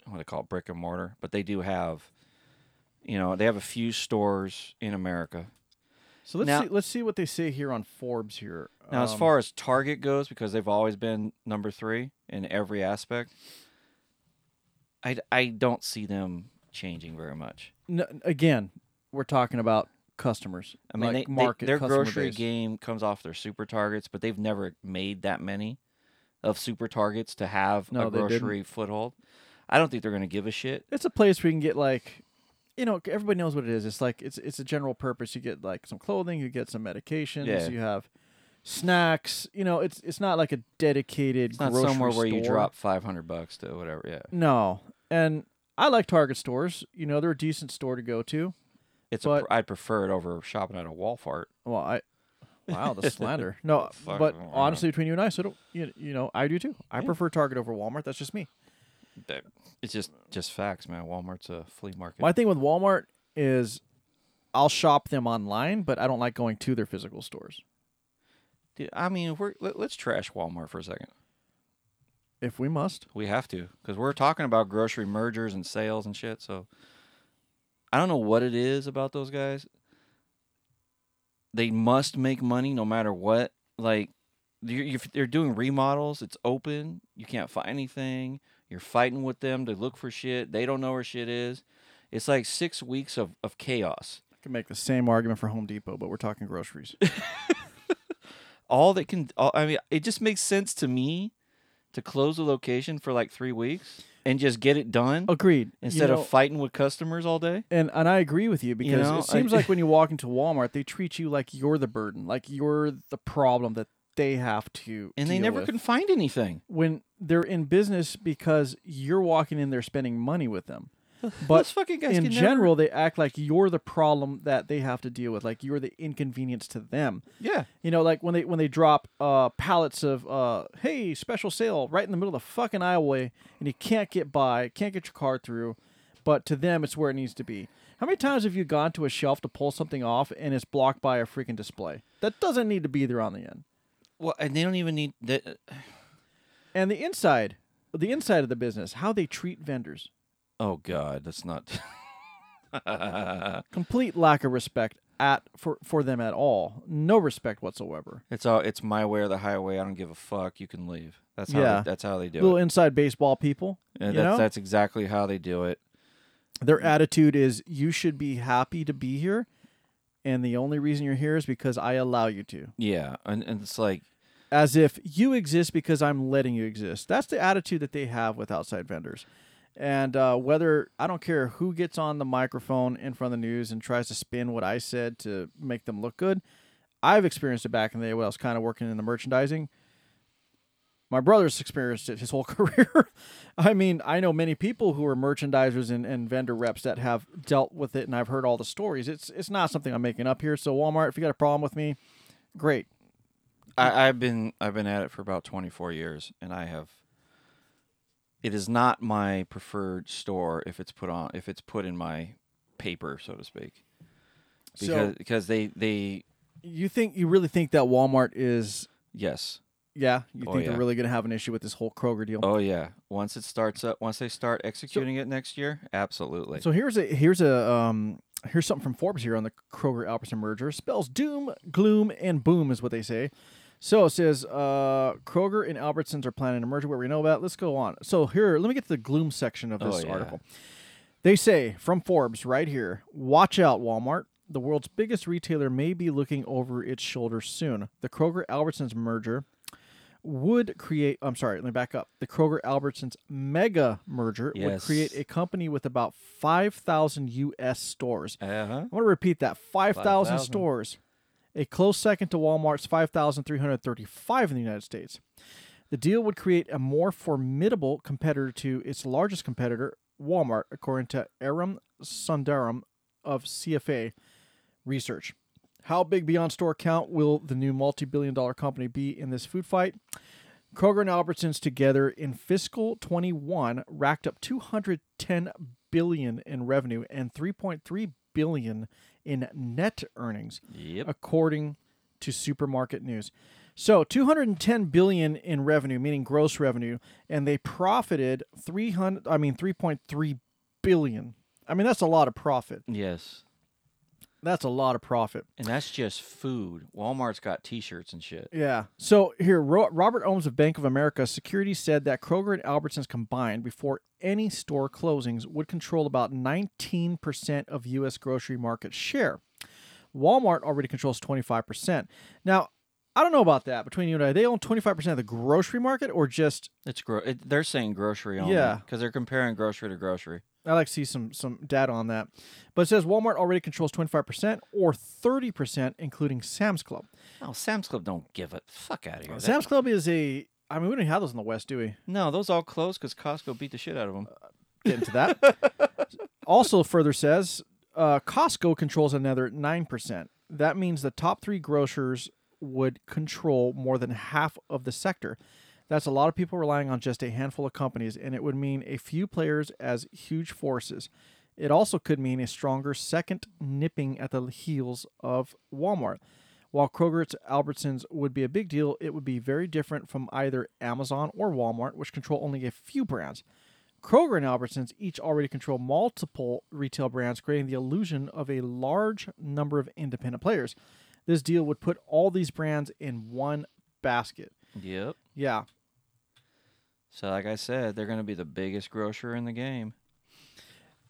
what do they call it, brick and mortar, but they do have. You know, they have a few stores in America. So let's Now- see. Let's see what they say here on Forbes. Here Now, as Um, far as Target goes, because they've always been number three in every aspect, I, I don't see them changing very much. Again, we're talking about customers. I mean, like they, they- market their grocery base. game comes off their super targets, but they've never made that many of super targets to have No, a they didn't. grocery foothold. I don't think they're going to give a shit. It's a place where you can get like, you know, everybody knows what it is. It's like it's it's a general purpose. You get like some clothing, you get some medications, Yeah. you have snacks. You know, it's it's not like a dedicated. It's not grocery somewhere where you drop five hundred bucks to whatever. Yeah, No, and I like Target stores. You know, they're a decent store to go to. it's But- a. I'd prefer it over shopping at a Walmart. Well, I. Wow, the (laughs) slander. No, Fuck, but know. honestly, between you and I, so don't you, you know, I do too. I prefer Target over Walmart. That's just me. It's just just facts, man. Walmart's a flea market. My thing with Walmart is I'll shop them online, but I don't like going to their physical stores. Dude, I mean, we're let, let's trash Walmart for a second. If we must. We have to because we're talking about grocery mergers and sales and shit. So I don't know what it is about those guys. They must make money no matter what. Like you- if they're doing remodels, it's open. You can't find anything. You're fighting with them to look for shit. They don't know where shit is. It's like six weeks of, of chaos. I can make the same argument for Home Depot, but we're talking groceries. (laughs) All that can, all, I mean, it just makes sense to me to close the location for like three weeks and just get it done. Agreed. You instead know, of fighting with customers all day. and and I agree with you because know, it seems I- like (laughs) when you walk into Walmart, they treat you like you're the burden, like you're the problem that they have to. And they never with. can find anything. when they're in business because you're walking in there spending money with them. (laughs) Those But fucking guys in can never- general, they act like you're the problem that they have to deal with, like you're the inconvenience to them. Yeah. You know, like when they when they drop uh, pallets of uh, hey special sale right in the middle of the fucking aisleway, and you can't get by, can't get your car through, but to them it's where it needs to be. How many times have you gone to a shelf to pull something off and it's blocked by a freaking display that doesn't need to be there on the end? Well, and they don't even need that. (sighs) And the inside, the inside of the business, how they treat vendors. Oh God, that's not. (laughs) complete lack of respect at for for them at all. No respect whatsoever. it's all. It's my way or the highway. I don't give a fuck. You can leave. That's how. Yeah. They, that's how they do Little it. inside baseball people. You that's know? that's exactly how they do it. Their attitude is you should be happy to be here, and the only reason you're here is because I allow you to. Yeah, and and it's like As if you exist because I'm letting you exist. That's the attitude that they have with outside vendors. And uh, whether I don't care who gets on the microphone in front of the news and tries to spin what I said to make them look good, I've experienced it back in the day when I was kind of working in the merchandising. My brother's experienced it his whole (laughs) career. I mean, I know many people who are merchandisers and, and vendor reps that have dealt with it, and I've heard all the stories. It's it's not something I'm making up here. So Walmart, if you got a problem with me, great. I, I've been I've been at it for about 24 years, and I have. It is not my preferred store if it's put on if it's put in my paper, so to speak, because So- because they they You think you really think that Walmart is? yes Yeah, you Oh, think yeah. they're really going to have an issue with this whole Kroger deal? oh yeah once it starts up once they start executing it next year absolutely So here's a here's a um here's something from Forbes here on the Kroger Albertson merger. Spells doom, gloom, and boom is what they say. So it says uh, Kroger and Albertsons are planning a merger. What we know about. Let's go on. So here, let me get to the gloom section of this Oh, yeah. article. They say from Forbes right here: Watch out, Walmart. The world's biggest retailer may be looking over its shoulder soon. The Kroger Albertsons merger would create. I'm sorry, let me back up. The Kroger Albertsons mega merger would create a company with about 5,000 U.S. stores. uh-huh. I want to repeat that 5,000 5,000. stores. A close second to Walmart's 5,335 in the United States. The deal would create a more formidable competitor to its largest competitor, Walmart, according to Arun Sundaram of CFRA Research. How big beyond store count will the new multi billion dollar company be in this food fight? Kroger and Albertsons together in fiscal 21 racked up 210 billion in revenue and 3.3 billion in net earnings Yep. according to Supermarket News. So 210 billion in revenue, meaning gross revenue, and they profited 300 I mean 3.3 billion. I mean that's a lot of profit. yes That's a lot of profit. and that's just food walmart's got t-shirts and shit Yeah. So here, Ro- Robert Ohmes of Bank of America Securities said that Kroger and Albertsons combined before any store closings would control about 19% of U.S. grocery market share. Walmart already controls 25%. Now, I don't know about that between you and I. They own 25% of the grocery market or just, it's gro- it, they're saying grocery only Yeah. because they're comparing grocery to grocery I like to see some, some data on that. But it says Walmart already controls 25% or 30%, including Sam's Club. oh sam's club don't give a fuck out of here Sam's Club is a, I mean, we don't have those in the West, do we? no those all closed because costco beat the shit out of them get into that. (laughs) also, further says uh, Costco controls another 9%. That means the top three grocers would control more than half of the sector. That's a lot of people relying on just a handful of companies, and it would mean a few players as huge forces. It also could mean a stronger second nipping at the heels of Walmart. While Kroger's Albertsons would be a big deal, it would be very different from either Amazon or Walmart, which control only a few brands. Kroger and Albertsons each already control multiple retail brands, creating the illusion of a large number of independent players. This deal would put all these brands in one basket. yep Yeah. so like i said they're going to be the biggest grocer in the game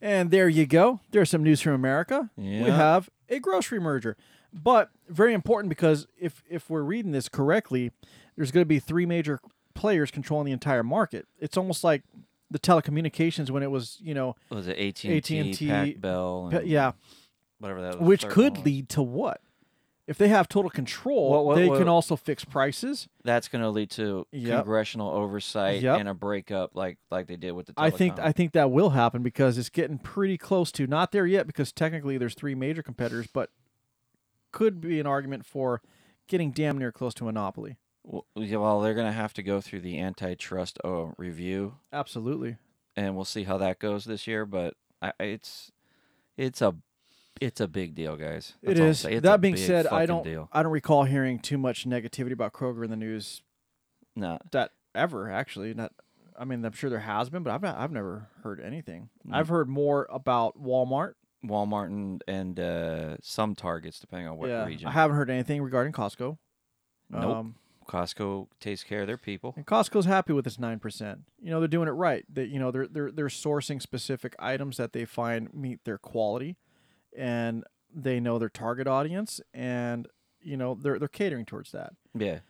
And there you go. There's some news from America. We have a grocery merger. But very important because if if we're reading this correctly, there's going to be three major players controlling the entire market. It's almost like the telecommunications when it was, you know, was it AT&T, AT&T, Pac Bell, and yeah, whatever that was. which could one lead to what? If they have total control, What- what- they what- can also fix prices. That's going to lead to Yep. congressional oversight Yep. and a breakup, like like they did with the. I think. I think that will happen because it's getting pretty close to not there yet because technically there's three major competitors, but could be an argument for getting damn near close to monopoly. Well, they're going to have to go through the antitrust uh, review, Absolutely. and we'll see how that goes this year. But I- it's it's a it's a big deal, guys. That's I'll is. That being said, I don't Deal. I don't recall hearing too much negativity about Kroger in the news No, that ever actually. Not I mean, I'm sure there has been, but I've not, I've never heard anything. Mm. I've heard more about Walmart. Walmart and, and uh, some Targets, depending on what yeah, region. I haven't heard anything regarding Costco. Nope. Um, Costco takes care of their people. And Costco's happy with its nine percent. You know, they're doing it right. They, you know, they're they're they're sourcing specific items that they find meet their quality, and they know their target audience, and you know they're they're catering towards that. Yeah.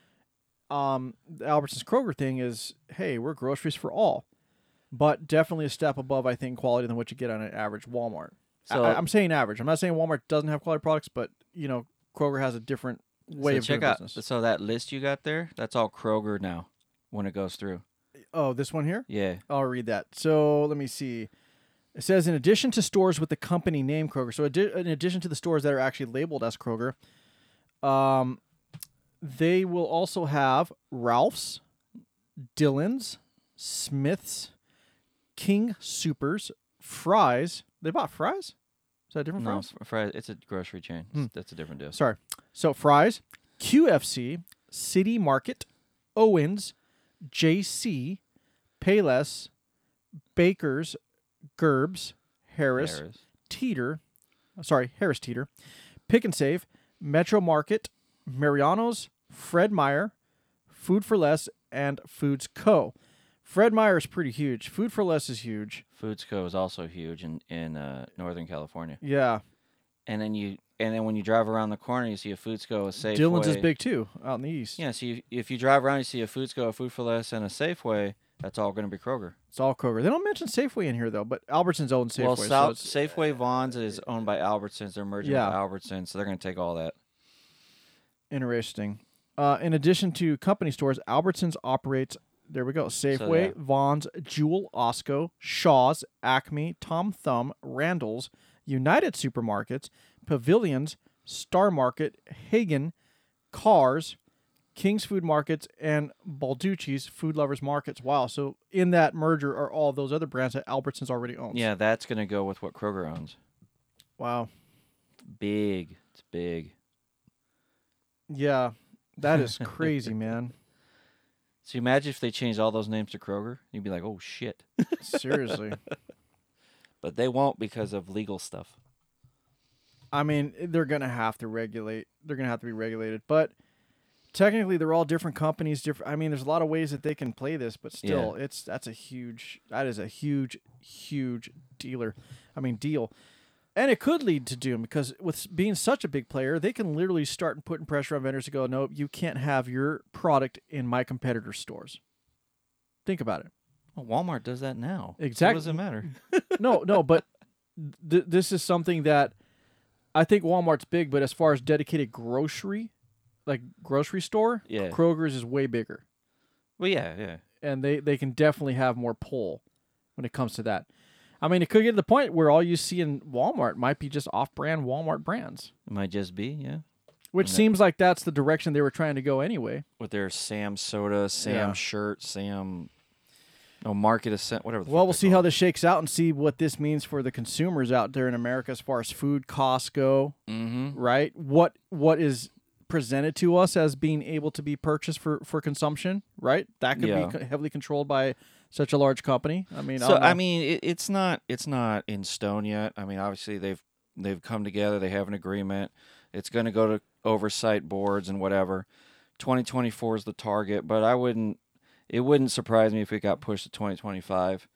Um, the Albertsons Kroger thing is, hey, we're groceries for all. but definitely a step above, I think, quality than what you get on an average Walmart. So- I, am saying average. I'm not saying Walmart doesn't have quality products, but you know, Kroger has a different way so of check doing out. business. So that list you got there, that's all Kroger now. When it goes through, Oh, this one here. yeah. I'll read that. So let me see. It says in addition to stores with the company name Kroger, so addi- in addition to the stores that are actually labeled as Kroger, um, they will also have Ralph's, Dillon's, Smith's, King Soopers, Fry's. They bought Fry's. Is that a different No, Fry's? fries- it's a grocery chain. Hmm. That's a different deal. Sorry. So Fry's, QFC, City Market, Owens, Jay C, Payless, Baker's, Gerbes, Harris, Harris. Teeter, sorry, Harris Teeter, Pick and Save, Metro Market, Mariano's, Fred Meyer, Food for Less, and Foods Co. Fred Meyer is pretty huge. Food for Less is huge. Foods Co is also huge in in uh, Northern California. Yeah. And then you and then when you drive around the corner, you see a Foods Co, a Safeway. Dillon's is big too, out in the east. Yeah, so you, if you drive around, you see a Foods Co, a Food for Less, and a Safeway. That's all going to be Kroger. It's all Kroger. They don't mention Safeway in here though, but Albertsons owns Safeway. well, South, it's- Safeway Vons is owned by Albertsons. They're merging Yeah. with Albertsons, so they're going to take all that. Interesting. Uh, in addition to company stores, Albertsons operates. There we go. Safeway, yeah. Vons, Jewel, Osco, Shaw's, Acme, Tom Thumb, Randall's, United Supermarkets, Pavilions, Star Market, Haggen, Carrs, King's Food Markets, and Balducci's Food Lovers Markets. Wow. So in that merger are all those other brands that Albertsons already owns. Yeah, that's going to go with what Kroger owns. Wow. Big. It's big. Yeah. That is (laughs) crazy, man. So imagine if they changed all those names to Kroger, you'd be like, oh shit. (laughs) Seriously. (laughs) But they won't because of legal stuff. I mean, they're gonna have to regulate. They're gonna have to be regulated, but technically, they're all different companies. Different. I mean, there's a lot of ways that they can play this, but still, it's that's a huge. That is a huge, huge dealer. I mean, deal, and it could lead to doom because with being such a big player, they can literally start putting pressure on vendors to go, nope, you can't have your product in my competitors' stores. Think about it. Well, Walmart does that now. So what does it matter? (laughs) no, no, but th- this is something that I think Walmart's big, but as far as dedicated grocery, like grocery store, Yeah. Kroger's is way bigger, Well, yeah, yeah. and they they can definitely have more pull when it comes to that. I mean, it could get to the point where all you see in Walmart might be just off-brand Walmart brands, It might just be, yeah. which seems like that's the direction they were trying to go anyway. With their Sam soda, Sam Yeah. shirt, Sam. No, market a cent, whatever. The Well, we'll see how this shakes out and see what this means for the consumers out there in America as far as food costs go. Mhm. right? What what is presented to us as being able to be purchased for for consumption, right? That could Yeah. be heavily controlled by such a large company. I mean, So don't I mean, it, it's not it's not in stone yet. I mean, obviously they've they've come together. They have an agreement. It's going to go to oversight boards and whatever. 2024 is the target, but I wouldn't. It wouldn't surprise me if it got pushed to 2025.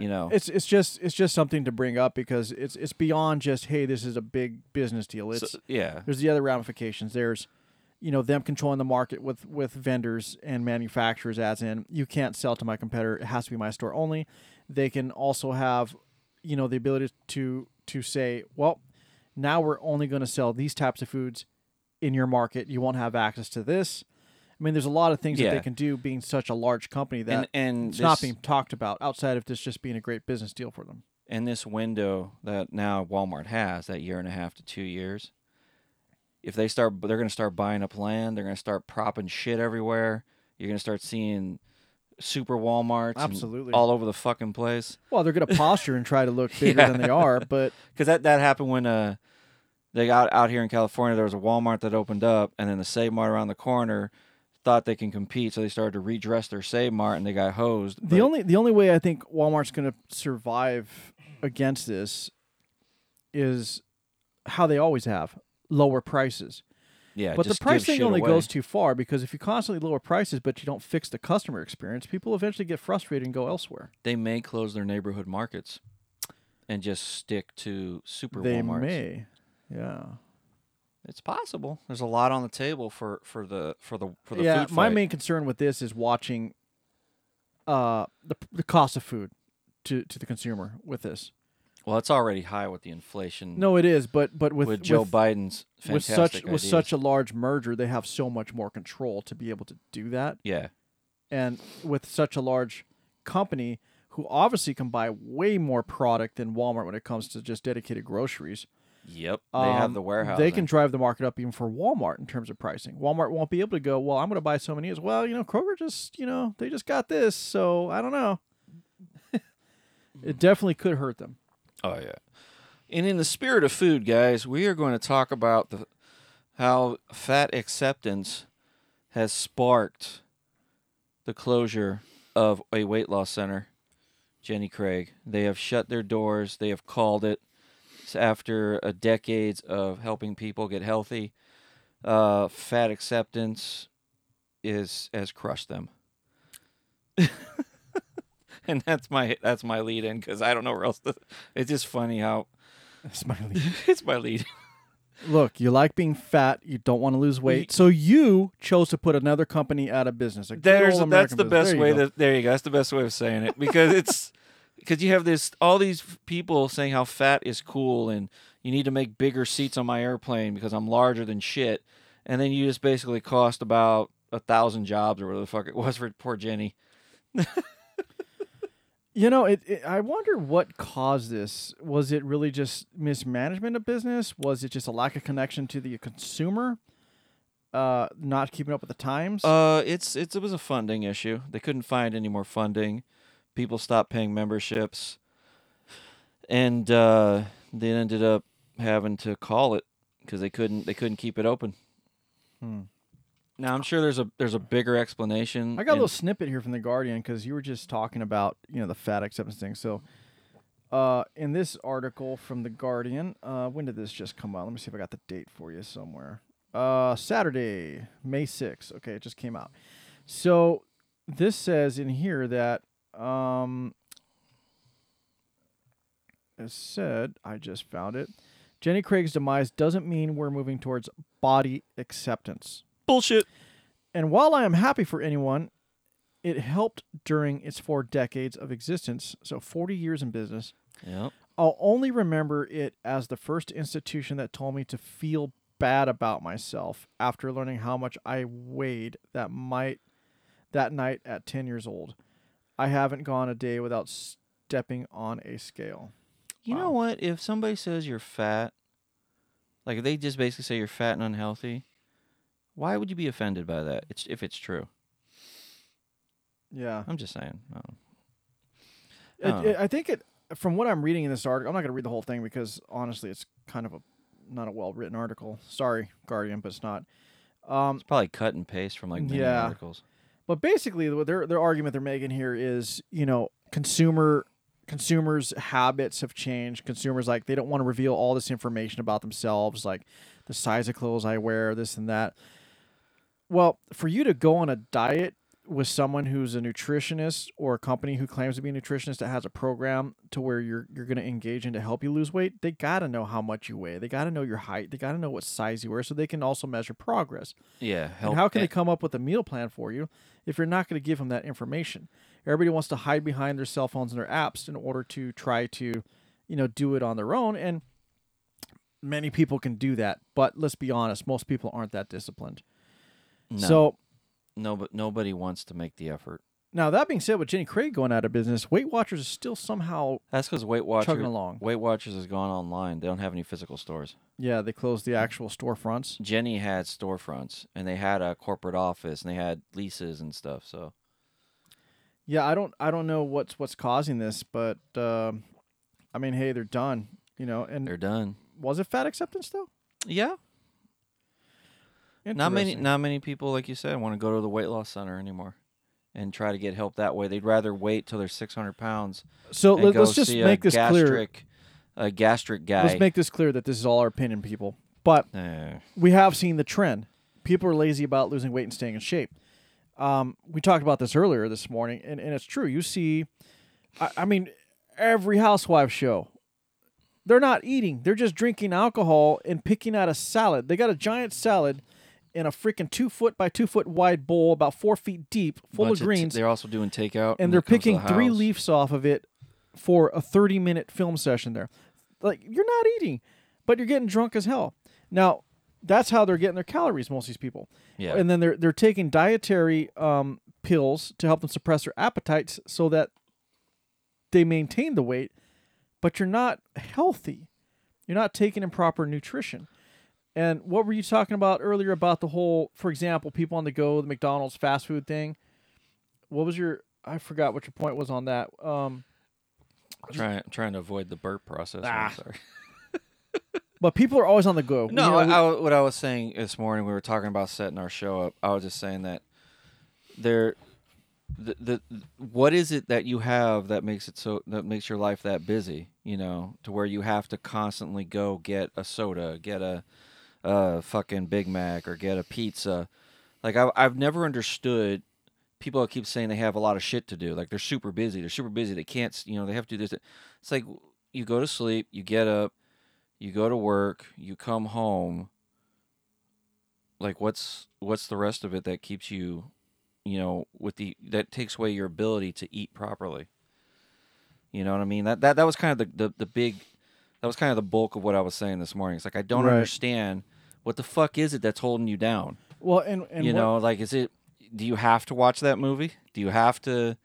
You know, it's it's just it's just something to bring up because it's it's beyond just hey, this is a big business deal. It's So- yeah, there's the other ramifications. There's you know them controlling the market with with vendors and manufacturers as in you can't sell to my competitor. It has to be my store only. They can also have you know the ability to to say well now we're only going to sell these types of foods in your market. You won't have access to this i mean there's a lot of things that they can do being such a large company that and and it's not being talked about outside of this just being a great business deal for them and this window that now Walmart has, that year and a half to two years, if they start, they're going to start buying up land. They're going to start propping shit everywhere. You're going to start seeing super WalMarts Absolutely. all over the fucking place. well they're going (laughs) to posture and try to look (laughs) bigger than they are but (laughs) Because that, that happened when uh they got out here in California. There was a Walmart that opened up, and then the Save Mart around the corner thought they can compete, so they started to redress their Save Mart, and they got hosed. The But- only the only way I think Walmart's going to survive against this is how they always have lower prices. yeah, but the thing only away. goes too far because if you constantly lower prices but you don't fix the customer experience, people eventually get frustrated and go elsewhere. They may close their neighborhood markets and just stick to super they Walmarts. may. Yeah. It's possible. There's a lot on the table for for the for the for the yeah, food my main concern with this is watching uh the the cost of food. to to the consumer with this. Well, it's already high with the inflation. No, it is, but but with with Joe with, Biden's with fantastic such with such a large merger, they have so much more control to be able to do that. yeah. and with such a large company who obviously can buy way more product than Walmart when it comes to just dedicated groceries. Yep. They have um, the warehouse. They can drive the market up even for Walmart in terms of pricing. Walmart won't be able to go, well, I'm going to buy so many. As well, you know, Kroger just, you know, they just got this, so I don't know. it definitely could hurt them. Oh yeah. And in the spirit of food, guys, we are going to talk about the how fat acceptance has sparked the closure of a weight loss center, Jenny Craig. They have shut their doors. They have called it It's after a decades of helping people get healthy. Uh, fat acceptance is has crushed them. (laughs) and that's my that's my lead in because I don't know where else to. It's just funny how Smiley. (laughs) it's my lead. (laughs) Look, you like being fat, you don't want to lose weight, so you chose to put another company out of business. There's that's the business. best There way that there you go. That's the best way of saying it because it's because you have this all these people saying how fat is cool and you need to make bigger seats on my airplane because I'm larger than shit, and then you just basically cost about a thousand jobs or whatever the fuck it was for poor Jenny. (laughs) You know, it, it. I wonder what caused this. Was it really just mismanagement of business? Was it just a lack of connection to the consumer? Uh, not keeping up with the times. Uh, it's it's it was a funding issue. They couldn't find any more funding. People stopped paying memberships, and uh, they ended up having to call it because they couldn't they couldn't keep it open. Hmm. Now I'm sure there's a there's a bigger explanation. I got a little snippet here from the Guardian because you were just talking about you know the fat acceptance thing. So, uh, in this article from the Guardian, uh, when did this just come out? Let me see if I got the date for you somewhere. Uh, Saturday, May sixth. Okay, it just came out. So this says in here that um, it said I just found it. Jenny Craig's demise doesn't mean we're moving towards body acceptance. bullshit. And while I am happy for anyone, it helped during its four decades of existence, so 40 years in business. Yep. I'll only remember it as the first institution that told me to feel bad about myself after learning how much I weighed that might that night at 10 years old. I haven't gone a day without stepping on a scale. You know what? If somebody says you're fat, like if they just basically say you're fat and unhealthy, why would you be offended by that? It's if it's true. Yeah. I'm just saying. I It, it, I think it from what I'm reading in this article. I'm not going to read the whole thing because honestly, it's kind of a not a well written article. Sorry, Guardian, but it's not. Um, It's probably cut and paste from like many Yeah. articles. But basically, what their their argument they're making here is, you know, consumer consumers' habits have changed. Consumers like they don't want to reveal all this information about themselves, like the size of clothes I wear, this and that. Well, for you to go on a diet with someone who's a nutritionist or a company who claims to be a nutritionist that has a program to where you're you're going to engage in to help you lose weight, they got to know how much you weigh. They got to know your height. They got to know what size you wear so they can also measure progress. Yeah. Help, And how can they come up with a meal plan for you if you're not going to give them that information? Everybody wants to hide behind their cell phones and their apps in order to try to, you know, do it on their own. And many people can do that, but let's be honest, most people aren't that disciplined. no, So no, but nobody wants to make the effort. now that being said, with Jenny Craig going out of business, Weight Watchers is still somehow, That's because Weight Watchers, Chugging along. Weight Watchers has gone online. They don't have any physical stores. yeah, they closed the actual storefronts. Jenny had storefronts, and they had a corporate office, and they had leases and stuff. So Yeah, I don't, I don't know what's what's causing this, but um, I mean, hey, they're done. You know, and they're done. was it fat acceptance though? Yeah. Not many, not many people, like you said, want to go to the weight loss center anymore, and try to get help that way. They'd rather wait till they're 600 pounds So let, us just make this clear. a gastric guy. Let's make this clear that this is all our opinion, people. But we have seen the trend. People are lazy about losing weight and staying in shape. Um, we talked about this earlier this morning, and, and it's true. You see, I, I mean, every housewife show, they're not eating. They're just drinking alcohol and picking out a salad. They got a giant salad in a freaking two foot by two foot wide bowl, about four feet deep, full bunch of greens, they're also doing takeout, and they're it comes to picking the three leaves off of it for a 30 minute film session there. Like you're not eating, but you're getting drunk as hell. Now, that's how they're getting their calories most of these people. Yeah. And then they're they're taking dietary um, pills to help them suppress their appetites so that they maintain the weight, but you're not healthy. You're not taking in proper nutrition. And what were you talking about earlier about the whole, for example, people on the go, the McDonald's fast food thing? What was your? I forgot what your point was on that. Um, I'm trying, I'm trying to avoid the burp process. Ah. I'm sorry. (laughs) but people are always on the go. No, You know, I, we- I- what I was saying this morning, we were talking about setting our show up. I was just saying that there, the, the what is it that you have that makes it so that makes your life that busy? You know, to where you have to constantly go get a soda, get a, a fucking Big Mac, or get a pizza. Like I, I've never understood people that keep saying they have a lot of shit to do. Like they're super busy. They're super busy. They can't. You know, they have to do this. It's like you go to sleep, you get up, you go to work, you come home. Like what's what's the rest of it that keeps you, you know, with the that takes away your ability to eat properly. You know what I mean? That that that was kind of the the, the big that was kind of the bulk of what I was saying this morning. It's like I don't Right. understand what the fuck is it that's holding you down? well, and, and you what- know, like is it do you have to watch that movie? Do you have to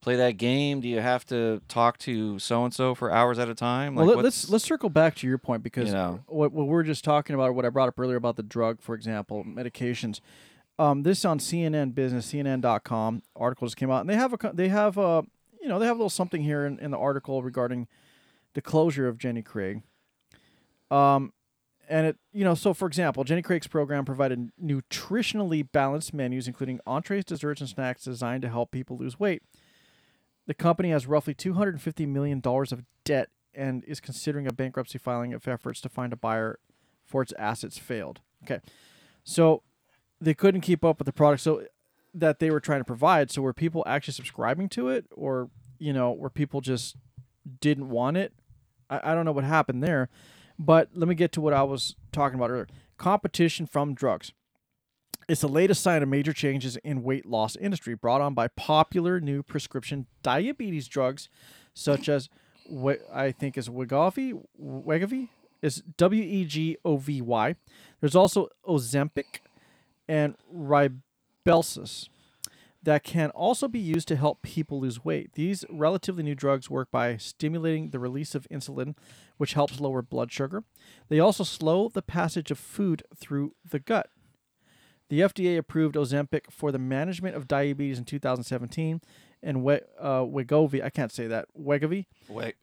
play that game? Do you have to talk to so and so for hours at a time? Well, Like, let, let's let's circle back to your point because You know. what, what we are just talking about, what I brought up earlier about the drug, for example, medications. Um, this on CNN Business, CNN.com article just came out, and they have a they have a you know they have a little something here in, in the article regarding the closure of Jenny Craig. Um, and it you know so for example, Jenny Craig's program provided nutritionally balanced menus, including entrees, desserts, and snacks designed to help people lose weight. The company has roughly $250 million of debt and is considering a bankruptcy filing if efforts to find a buyer for its assets failed. Okay. So they couldn't keep up with the product so uh, that they were trying to provide. So were people actually subscribing to it or, you know, were people just didn't want it? I, I don't know what happened there. But let me get to what I was talking about earlier. Competition from drugs. It's the latest sign of major changes in weight loss industry brought on by popular new prescription diabetes drugs such as what I think is Wegovy, Wegovy is W E G O V Y. There's also Ozempic and Rybelsus that can also be used to help people lose weight. These relatively new drugs work by stimulating the release of insulin, which helps lower blood sugar. They also slow the passage of food through the gut. The FDA approved Ozempic for the management of diabetes in 2017, and We- uh, Wegovy, I can't say that, Wegovy, Wait,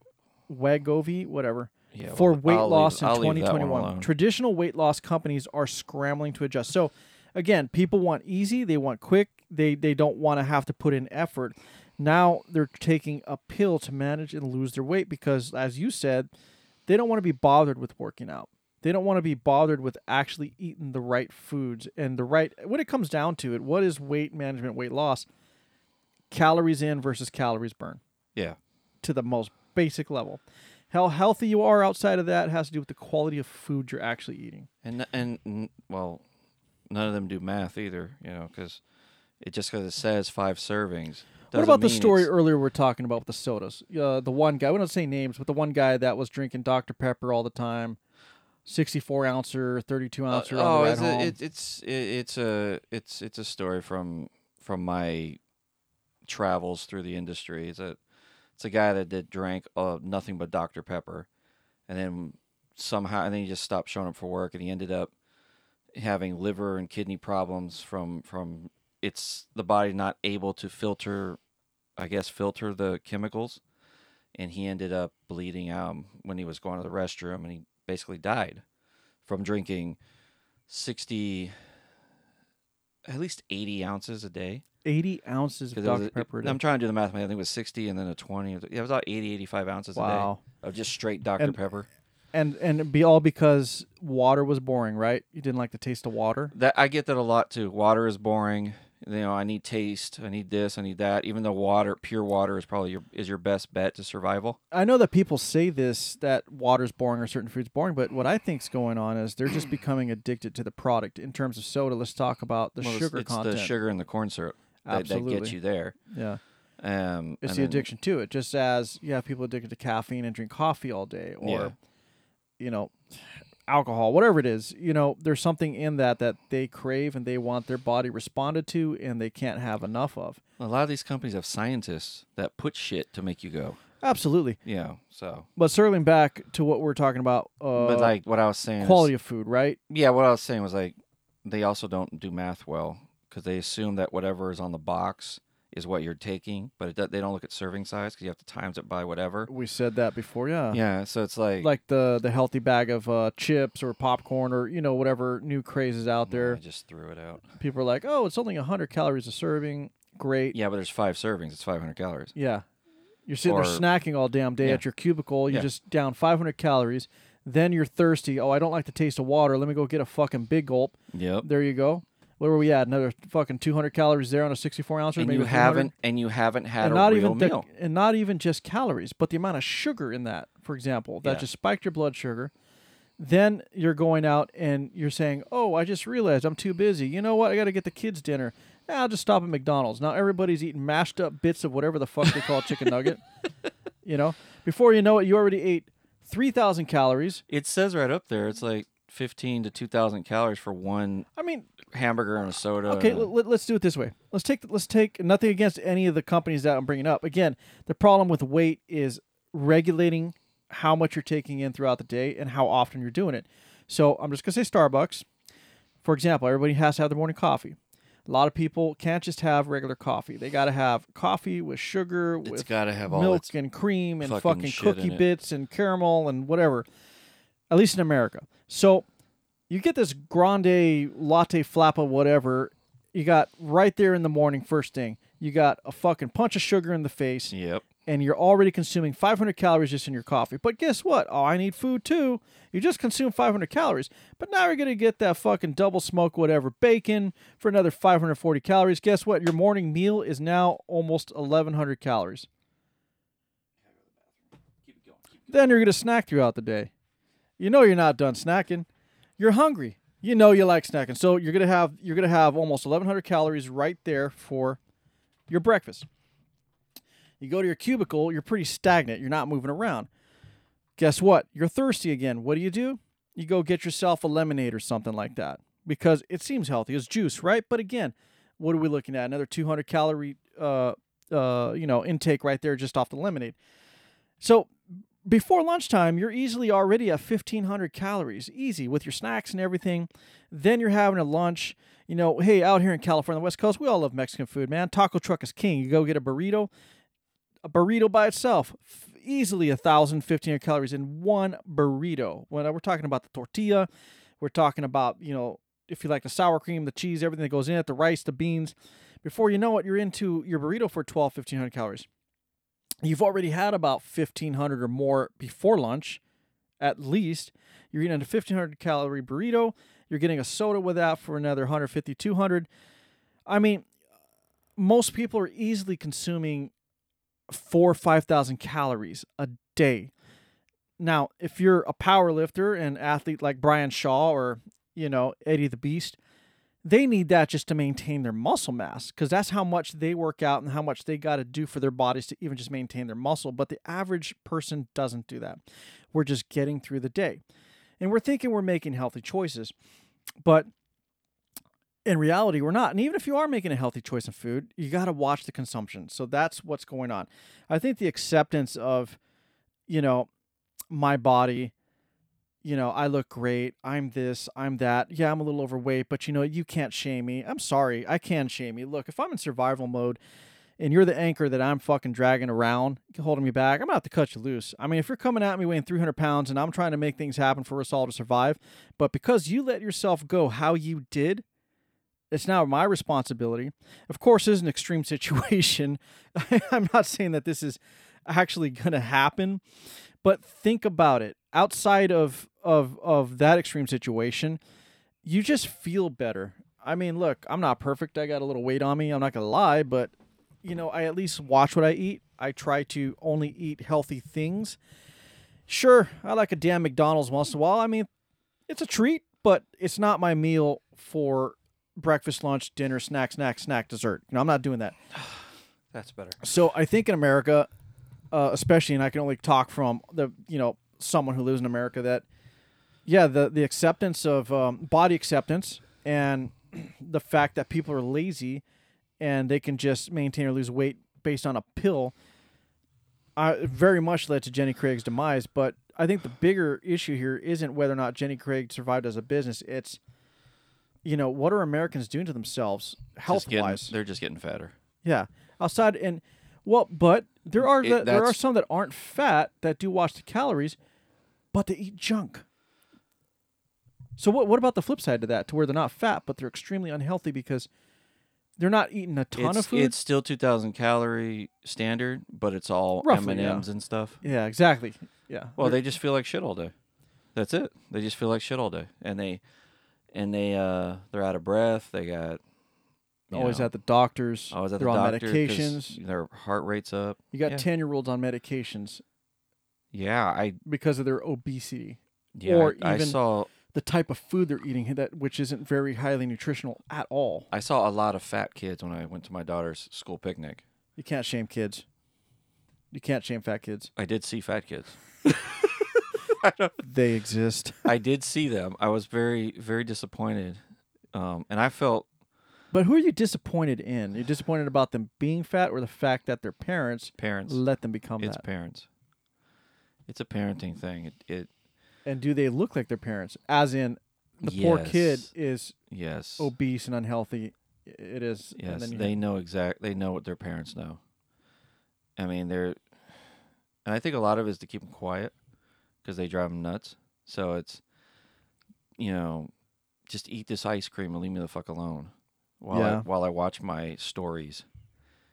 Wegovy, whatever, Yeah, for well, weight I'll loss in leave one 2021. Traditional weight loss companies are scrambling to adjust. So, again, people want easy, they want quick, they they don't want to have to put in effort. Now they're taking a pill to manage and lose their weight because, as you said, they don't want to be bothered with working out. They don't want to be bothered with actually eating the right foods and the right. When it comes down to it, what is weight management, weight loss? Calories in versus calories burn yeah, to the most basic level. How healthy you are outside of that has to do with the quality of food you're actually eating. and and well, none of them do math either. You know, because it just because it says five servings. What about the story it's- earlier we are talking about with the sodas? Uh, the one guy, we don't say names, but the one guy that was drinking Dr. Pepper all the time, 64 ouncer, 32 Uh, ouncer on oh, the it's a, it, it's it, it's a it's it's a story from from my travels through the industry. It's a it's a guy that did drank uh, nothing but Dr Pepper, and then somehow and then he just stopped showing up for work, and he ended up having liver and kidney problems from from it's the body not able to filter, I guess filter the chemicals, and he ended up bleeding out when he was going to the restroom, and he basically died from drinking 60 at least 80 ounces a day 80 ounces of 'Cause it was Dr. Pepper. a day. i'm trying to do the math man. i think it was 60 and then a 20 yeah it was about 80 85 ounces Wow. a day of just straight dr And- pepper and and be all because water was boring, right? You didn't like the taste of water. that i get that a lot too water is boring you know i need taste i need this i need that even though water pure water is probably your is your best bet to survival I know that people say this that water's boring or certain foods boring, but what I think's going on is they're just (clears throat) becoming addicted to the product. In terms of soda, let's talk about the Well, it's- sugar it's content. the sugar and the corn syrup that, that gets you there Yeah. Um, It's the then- addiction to it. Just as you have people addicted to caffeine and drink coffee all day, or Yeah. you know, alcohol, whatever it is. You know, there's something in that that they crave and they want their body responded to, and they can't have enough of. A lot of these companies have scientists that put shit to make you go. Absolutely. Yeah. So, But circling back to what we're talking about, uh, but like what I was saying, is- quality of food, right? yeah, what I was saying was like they also don't do math well because they assume that whatever is on the box is what you're taking, but it, they don't look at serving size because you have to times it by whatever. We said that before, yeah. Yeah. So it's like Like the the healthy bag of uh, chips or popcorn or you know whatever new craze is out there. I just threw it out. People are like, oh, it's only hundred calories a serving. Great. Yeah, but there's five servings. It's 500 calories. Yeah. You're sitting Or- there snacking all damn day Yeah. at your cubicle. You're Yeah. just down 500 calories. Then you're thirsty. Oh, I don't like the taste of water. Let me go get a fucking big gulp. Yep. There you go. Where were we at? Another fucking 200 calories there on a 64 ounce. And maybe you haven't and you haven't had and a not real even the, meal. and not even just calories, but the amount of sugar in that, for example, that Yeah. just spiked your blood sugar. Then you're going out and you're saying, "Oh, I just realized I'm too busy. You know what? I got to get the kids dinner. I'll just stop at McDonald's." Now everybody's eating mashed up bits of whatever the fuck they call chicken nugget. (laughs) You know, before you know it, you already ate 3,000 calories. It says right up there. It's like 15 to 2,000 calories for one I mean, hamburger and a soda. Okay, let, us do it this way. Let's take let's take nothing against any of the companies that I'm bringing up. Again, the problem with weight is regulating how much you're taking in throughout the day and how often you're doing it. So I'm just gonna say Starbucks, for example. Everybody has to have their morning coffee. A lot of people can't just have regular coffee. They got to have coffee with sugar, it's with got to have milk its and cream and fucking fucking, cookie bits and caramel and whatever. At least in America. So you get this grande latte flappa whatever. You got right there in the morning first thing. You got a fucking punch of sugar in the face Yep. and you're already consuming 500 calories just in your coffee. But guess what? Oh, I need food too. You just consumed 500 calories. But now you're going to get that fucking double smoke whatever bacon for another 540 calories. Guess what? Your morning meal is now almost 1100 calories. Then you're going to snack throughout the day. You know you're not done snacking. You're hungry. You know you like snacking. So you're to have you're to have almost 1100 calories right there for your breakfast. You go to your cubicle, you're pretty stagnant. You're not moving around. Guess what? You're thirsty again. What do you do? You go get yourself a lemonade or something like that because it seems healthy. It's juice, right? But again, what are we looking at? Another 200 calorie, uh, uh, you know, intake right there just off the lemonade. So before lunchtime, you're easily already at 1500 calories, easy with your snacks and everything. Then you're having a lunch. You know, hey, out here in California, the West Coast, we all love Mexican food, man. Taco truck is king. You go get a burrito. A burrito by itself, easily a thousand, fifteen hundred calories in one burrito. When uh, we're talking about the tortilla, we're talking about you know if you like the sour cream, the cheese, everything that goes in it, the rice, the beans. Before you know it, you're into your burrito for 12, 1500 calories. You've already had about 1500 or more before lunch, at least. You're eating a 1500 calorie burrito. You're getting a soda with that for another 150, 200. I mean, most people are easily consuming four, 5,000 calories a day. Now, if you're a power lifter and athlete like Brian Shaw or, you know, Eddie the Beast, they need that just to maintain their muscle mass because that's how much they work out and how much they got to do for their bodies to even just maintain their muscle. But the average person doesn't do that. We're just getting through the day and we're thinking we're making healthy choices. But in reality, we're not. And even if you are making a healthy choice in food, you got to watch the consumption. So that's what's going on. I think the acceptance of, you know, my body, you know, I look great. I'm this, I'm that. Yeah, I'm a little overweight, but you know, you can't shame me. I'm sorry. I can shame you. Look, if I'm in survival mode and you're the anchor that I'm fucking dragging around, holding me back, I'm going to to cut you loose. I mean, if you're coming at me weighing 300 pounds and I'm trying to make things happen for us all to survive, but because you let yourself go how you did, it's now my responsibility. Of course, this is an extreme (laughs) situation. (laughs) I'm not saying that this is actually going to happen, but think about it. Outside of of of that extreme situation, you just feel better. I mean, look, I'm not perfect. I got a little weight on me. I'm not going to lie, but you know, I at least watch what I eat. I try to only eat healthy things. Sure, I like a damn McDonald's once in a while. I mean, it's a treat, but it's not my meal for breakfast, lunch, dinner, snack, snack, snack, dessert. You know, I'm not doing that. (sighs) That's better. So I think in America, uh, especially, and I can only talk from the you know someone who lives in America that, yeah, the the acceptance of um, body acceptance and (clears throat) the fact that people are lazy and they can just maintain or lose weight based on a pill, uh, very much led to Jenny Craig's demise. But I think the bigger issue here isn't whether or not Jenny Craig survived as a business. It's you know what are Americans doing to themselves health getting- wise? they're just getting fatter. Yeah, outside and well, but there are It- the, there are some that aren't fat that do watch the calories, but they eat junk. So what what about the flip side to that? To where they're not fat, but they're extremely unhealthy because they're not eating a ton It's, of food. it's still 2,000 calorie standard, but it's all M and M's and stuff. yeah, exactly. Yeah. Well, They're- they just feel like shit all day. That's it. They just feel like shit all day, and they, and they, uh, they're out of breath. They got always know, at the doctors. always at they're the on doctor medications. Their heart rate's up. You got yeah. ten year olds on medications Yeah, I because of their obesity, yeah, Or I, I saw the type of food they're eating that which isn't very highly nutritional at all. I saw a lot of fat kids when I went to my daughter's school picnic. You can't shame kids. You can't shame fat kids. I did see fat kids. (laughs) They exist. I did see them. I was very very disappointed, um, and I felt But who are you disappointed in? You're disappointed about them being fat or the fact that their parents parents. let them become it's that? parents. It's a parenting thing. It, it And do they look like their parents? As in, the poor kid is yes obese and unhealthy. I- It is. Yes, they know exact. They know what their parents know. I mean, they're, and I think a lot of it is to keep them quiet because they drive them nuts. So it's, you know, just eat this ice cream and leave me the fuck alone while I, Yeah. while I watch my stories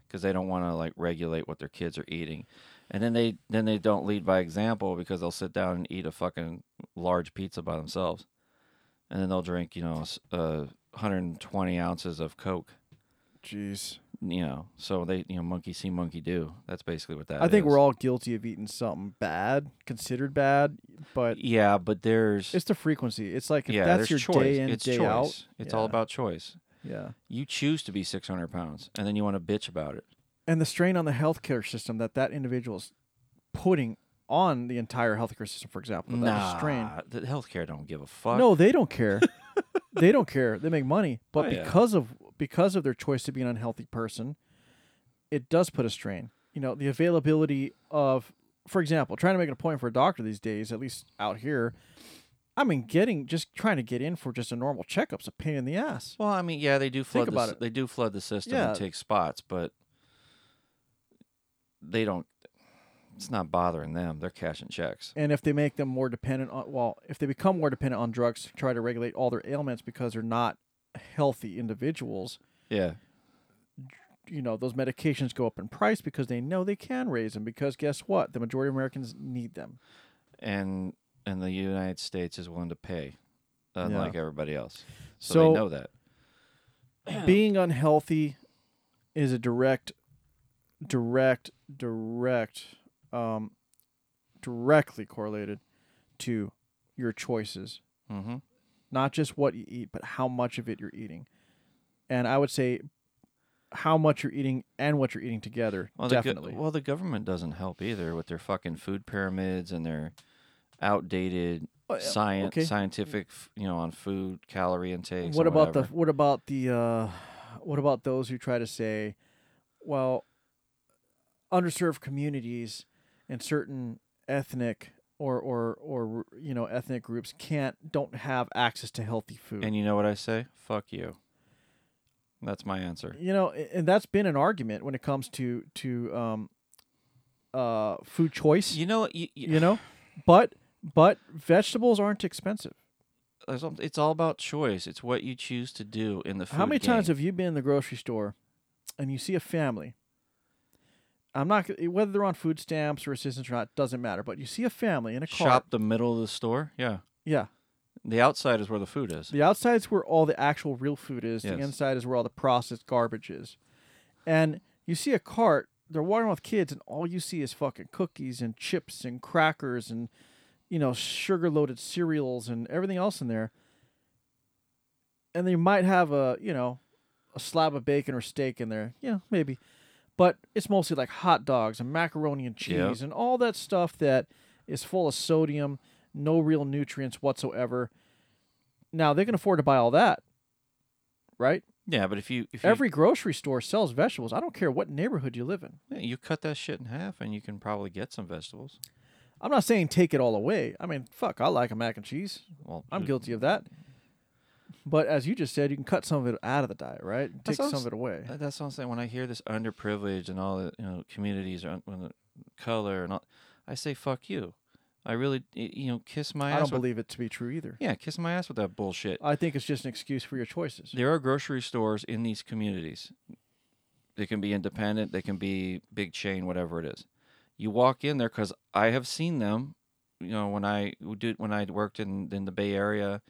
because they don't want to like regulate what their kids are eating. And then they then they don't lead by example because they'll sit down and eat a fucking large pizza by themselves, and then they'll drink you know uh, 120 ounces of Coke Jeez. you know, so they, you know, monkey see, monkey do. That's basically what that I think is. we're all guilty of eating something bad, considered bad, but Yeah, but there's it's the frequency. It's like yeah, that's your choice. day in, it's day choice. out. It's all about choice. yeah. You choose to be 600 pounds, and then you want to bitch about it. And the strain on the healthcare system that that individual is putting on the entire healthcare system, for example, that nah, strain. the healthcare don't give a fuck. No, they don't care. (laughs) they don't care. They make money, oh, but Oh, yeah. because of because of their choice to be an unhealthy person, it does put a strain. You know, the availability of, for example, trying to make an appointment for a doctor these days, at least out here. I mean, getting just trying to get in for just a normal checup's a pain in the ass. Well, I mean, yeah, they do flood the, about it. they do flood the system Yeah. and take spots, but they don't. It's not bothering them. They're cashing checks. And if they make them more dependent on, well, if they become more dependent on drugs to try to regulate all their ailments because they're not healthy individuals, Yeah, you know, those medications go up in price because they know they can raise them. Because guess what? The majority of Americans need them. and and the United States is willing to pay, unlike everybody else. So, So- they know that. being unhealthy is a direct direct direct um directly correlated to your choices Mm-hmm. not just what you eat but how much of it you're eating and i would say how much you're eating and what you're eating together Well, the go- definitely well, the government doesn't help either with their fucking food pyramids and their outdated Well, science, okay. scientific, you know, on food calorie intake. what about the what about the uh what about those who try to say well underserved communities and certain ethnic or or or you know ethnic groups can't don't have access to healthy food And you know what I say? Fuck you. That's my answer. you know and that's been an argument when it comes to to um uh food choice You know, you, you, you know but but vegetables aren't expensive it's all about choice. It's what you choose to do in the food How many times have you been in the grocery store and you see a family? I'm not whether they're on food stamps or assistance or not doesn't matter, but you see a family in a car. shop the middle of the store? Yeah, Yeah, the outside is where the food is. the outside is where all the actual real food is. The inside is where all the processed garbage is. And you see a cart. They're walking with kids, and all you see is fucking cookies and chips and crackers and you know sugar-loaded cereals and everything else in there. And they might have a you know a slab of bacon or steak in there. Yeah, maybe. But it's mostly like hot dogs and macaroni and cheese Yep. and all that stuff that is full of sodium, no real nutrients whatsoever. Now they can afford to buy all that, right? Yeah, but if you if you, Every grocery store sells vegetables. I don't care what neighborhood you live in. yeah, you cut that shit in half, and you can probably get some vegetables. I'm not saying take it all away. I mean, fuck, I like a mac and cheese. Well, I'm guilty of that. But as you just said, you can cut some of it out of the diet, right? Take some of it away. That's what I'm saying. When I hear this underprivileged and all the you know communities are un- the color and all, I say fuck you. I really you know kiss my ass I ass. don't with, believe it to be true either. Yeah, kiss my ass with that bullshit. I think it's just an excuse for your choices. There are grocery stores in these communities. They can be independent, they can be big chain, whatever it is. You walk in there because I have seen them. You know, when I did when I worked in in the Bay Area,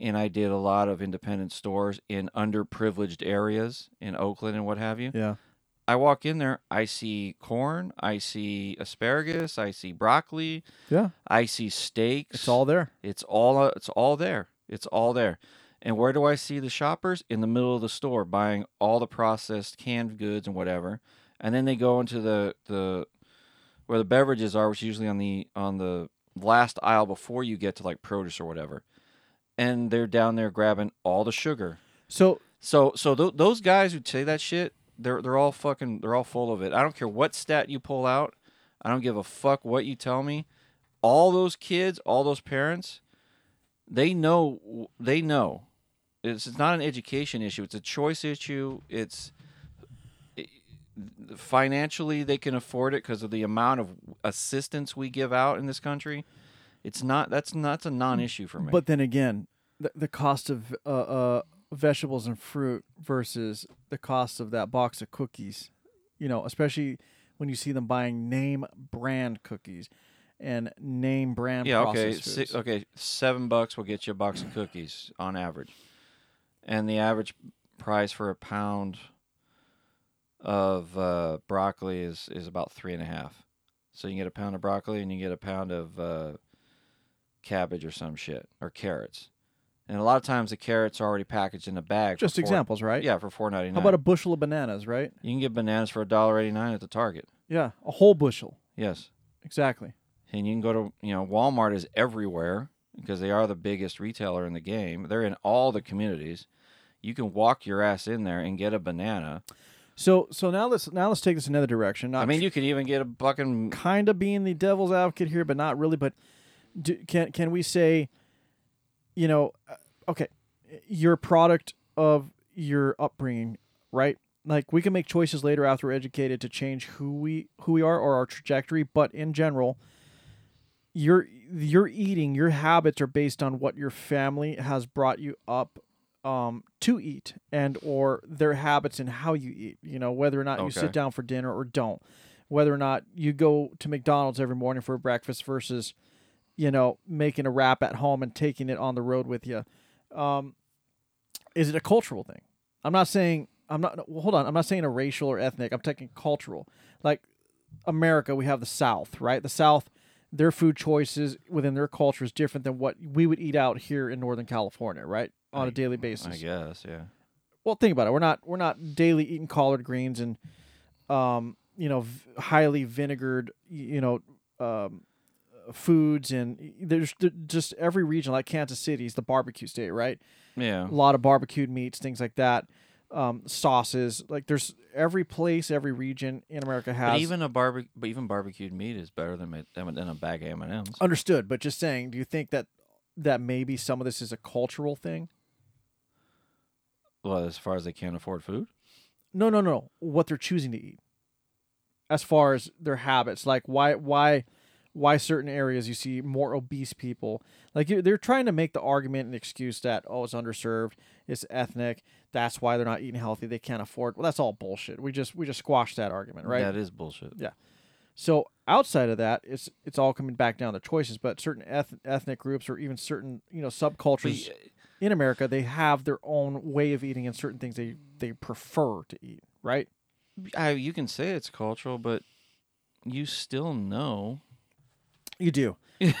and I did a lot of independent stores in underprivileged areas in Oakland and what have you. Yeah. I walk in there, I see corn, I see asparagus, I see broccoli, Yeah. I see steaks. It's all there. It's all uh, it's all there. It's all there. And where do I see the shoppers? In the middle of the store buying all the processed canned goods and whatever. And then they go into the the where the beverages are, which is usually on the on the last aisle before you get to like produce or whatever. And they're down there grabbing all the sugar. So So so th- those guys who say that shit, they're they're all fucking they're all full of it. I don't care what stat you pull out. I don't give a fuck what you tell me. All those kids, all those parents, they know they know. It's, it's not an education issue. It's a choice issue. It's financially they can afford it because of the amount of assistance we give out in this country. It's not that's not that's a non-issue for me. But then again, the, the cost of uh, uh, vegetables and fruit versus the cost of that box of cookies, you know, especially when you see them buying name brand cookies and name brand yeah, okay, processed si- okay, seven bucks will get you a box of cookies on average, and the average price for a pound of uh, broccoli is is about three and a half. So you can get a pound of broccoli and you get a pound of uh, cabbage or some shit or carrots, and a lot of times the carrots are already packaged in a bag. Just four- examples, right? Yeah, for four ninety nine. How about a bushel of bananas, right? You can get bananas for a dollar eighty nine at the Target. Yeah, a whole bushel. Yes. Exactly. and you can go to you know Walmart is everywhere because they are the biggest retailer in the game. They're in all the communities. You can walk your ass in there and get a banana. So so now let's now let's take this another direction. Not I mean, you could even get a fucking kind of being the devil's advocate here, but not really. But do, can can we say, you know, uh, okay, you're a product of your upbringing, right? Like we can make choices later after we're educated to change who we who we are or our trajectory, but in general, your your eating, your habits are based on what your family has brought you up um, to eat and or their habits and how you eat. You know, whether or not you sit down for dinner or don't, whether or not you go to McDonald's every morning for breakfast versus, you know, making a wrap at home and taking it on the road with you. Um, is it a cultural thing? I'm not saying I'm not. Well, hold on. I'm not saying a racial or ethnic. I'm taking cultural. Like America, we have the South, right? The South, their food choices within their culture is different than what we would eat out here in Northern California, right? On a I- daily basis. I guess, yeah. Well, think about it. We're not we're not daily eating collard greens and, um, you know, v- highly vinegared, you know, um, foods and there's just every region like Kansas City is the barbecue state, right? Yeah. a lot of barbecued meats, things like that, um, sauces. Like there's every place, every region in America has. But even a barbe- but even barbecued meat is better than than than a bag of M&Ms. understood, but just saying, do you think that that maybe some of this is a cultural thing? Well, as far as they can't afford food. No, no, no. What they're choosing to eat, as far as their habits, like why, why, why certain areas you see more obese people. Like they're trying to make the argument and excuse that oh it's underserved, it's ethnic. That's why they're not eating healthy. They can't afford. Well, that's all bullshit. We just we just squashed that argument, right? That is bullshit. Yeah. So outside of that, it's it's all coming back down to choices. But certain eth- ethnic groups or even certain you know subcultures y- uh, in America, they have their own way of eating and certain things they they prefer to eat. Right? I, you can say it's cultural, but you still know. You do. (laughs)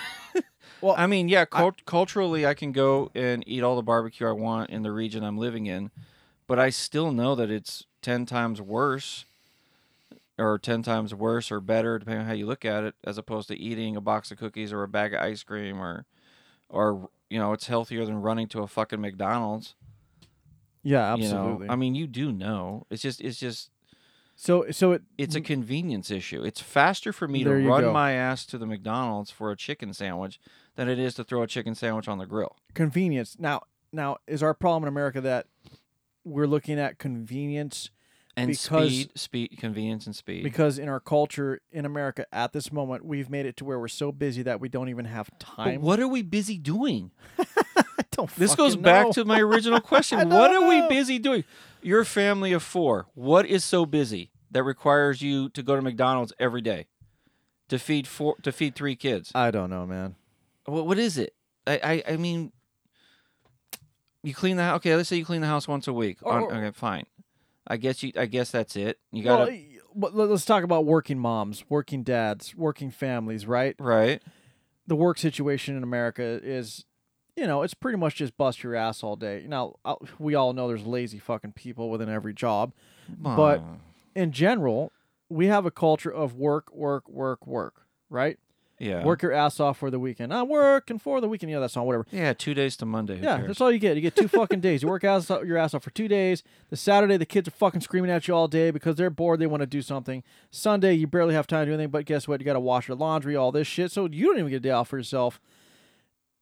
Well, I mean, yeah, cult- culturally, I can go and eat all the barbecue I want in the region I'm living in, but I still know that it's ten times worse or ten times worse or better, depending on how you look at it, as opposed to eating a box of cookies or a bag of ice cream or, or you know, it's healthier than running to a fucking McDonald's. Yeah, you know? absolutely. I mean, you do know. It's just, it's just, so so it it's a convenience issue. It's faster for me. There to you run go. my ass to the McDonald's for a chicken sandwich than it is to throw a chicken sandwich on the grill. convenience. Now now is our problem in America that we're looking at convenience And Because- speed, speed, convenience, and speed. because in our culture in America at this moment we've made it to where we're so busy that we don't even have But time. what are we busy doing? (laughs) I don't This goes fucking back know. to my original (laughs) I question. what are we busy doing? You're family of four. What is so busy that requires you to go to McDonald's every day to feed four to feed three kids? I don't know, man. What what is it? I I, I mean, you clean the house. Okay, let's say you clean the house once a week. Or- On- okay, fine. I guess you. I guess that's it. You gotta Well, but let's talk about working moms, working dads, working families, right? right. The work situation in America is, you know, it's pretty much just bust your ass all day. Now, uh, we all know there's lazy fucking people within every job. But- In general, we have a culture of work, work, work, work, right? yeah, Work your ass off for the weekend. I'm working for the weekend. You know that song, whatever. Yeah, two days to Monday. Yeah, cares? that's all you get. You get two fucking days. You work ass your ass off for two days. The Saturday, the kids are fucking screaming at you all day because they're bored. They want to do something. Sunday, you barely have time to do anything. But guess what? You got to wash your laundry, all this shit. So you don't even get a day off for yourself.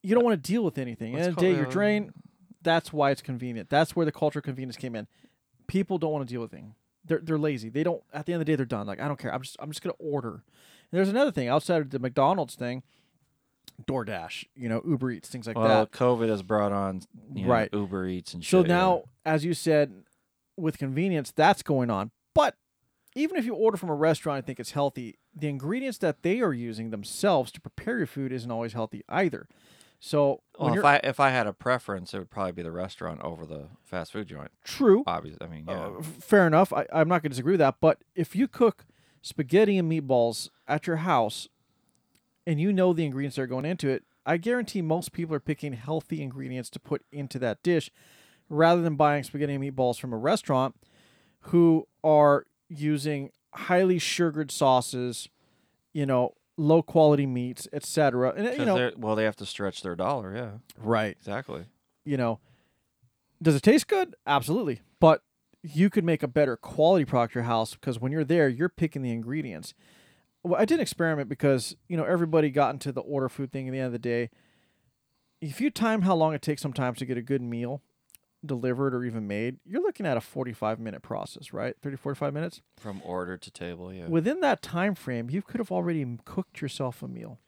You don't want to deal with anything. What's and the day you're drained. That's why it's convenient. That's where the culture of convenience came in. People don't want to deal with things. They're they're lazy. They don't. At the end of the day, they're done. Like I don't care. I'm just I'm just gonna order. And there's another thing outside of the McDonald's thing. DoorDash, you know, Uber Eats, things like well, that. COVID has brought on you know, Right. Uber Eats and So shit. yeah. now, as you said, with convenience, that's going on. But even if you order from a restaurant and think it's healthy, the ingredients that they are using themselves to prepare your food isn't always healthy either. So Well, if I if I had a preference, it would probably be the restaurant over the fast food joint. true, Obviously, I mean, yeah. uh, fair enough. I, I'm not going to disagree with that. But if you cook spaghetti and meatballs at your house, and you know the ingredients that are going into it, I guarantee most people are picking healthy ingredients to put into that dish, rather than buying spaghetti and meatballs from a restaurant, who are using highly sugared sauces, you know, low quality meats, etc. And uh, you know, well, they have to stretch their dollar. Yeah, right? exactly. you know, does it taste good? Absolutely. But you could make a better quality product your house because when you're there, you're picking the ingredients. Well, I did an experiment because, you know, everybody got into the order food thing at the end of the day. If you time how long it takes sometimes to get a good meal delivered or even made, you're looking at a 45 minute process, right? 30, 45 minutes. From order to table. Yeah, Within that time frame, you could have already cooked yourself a meal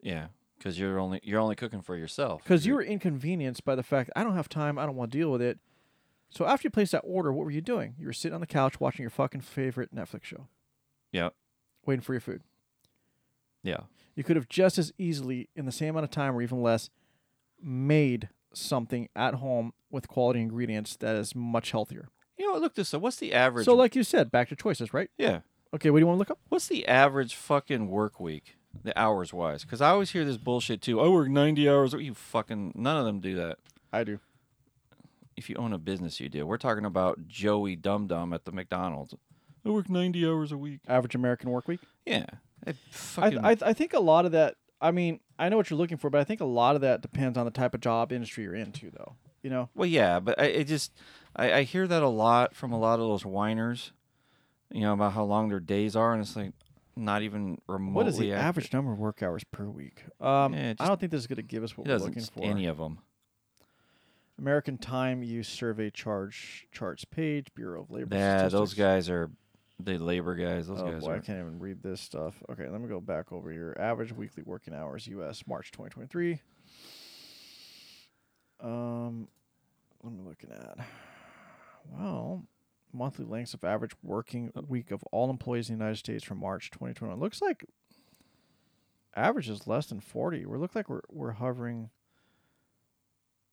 yeah. Because you're only you're only cooking for yourself. because you were inconvenienced by the fact I don't have time, I don't want to deal with it. So after you placed that order, what were you doing? You were sitting on the couch watching your fucking favorite Netflix show, Yeah, waiting for your food. yeah. You could have just as easily, in the same amount of time or even less, made something at home with quality ingredients that is much healthier. You know, look this up. What's the average? So, like you said, back to choices, right? yeah. Okay, what do you want to look up? What's the average fucking work week, the hours wise? Because I always hear this bullshit too. I work ninety hours. You fucking none of them do that. I do. If you own a business, you do. We're talking about Joey Dum Dum at the McDonald's. I work ninety hours a week. Average American work week. Yeah, I I, I I think a lot of that. I mean, I know what you're looking for, but I think a lot of that depends on the type of job industry you're into, though. You know, Well, yeah, but I it just I, I hear that a lot from a lot of those whiners, you know, about how long their days are, and it's like not even remotely. what is the accurate. average number of work hours per week? Um, Yeah, I don't think this is going to give us what we're looking for. any of them. American Time Use Survey charge charts page Bureau of Labor. Yeah, those guys are the labor guys. Those oh guys boy, I can't even read this stuff. Okay, let me go back over here. Average weekly working hours, U.S. March 2023. Um, what am I looking at? Well, monthly lengths of average working week of all employees in the United States from March 2021. Looks like average is less than 40. We look like we're we're hovering.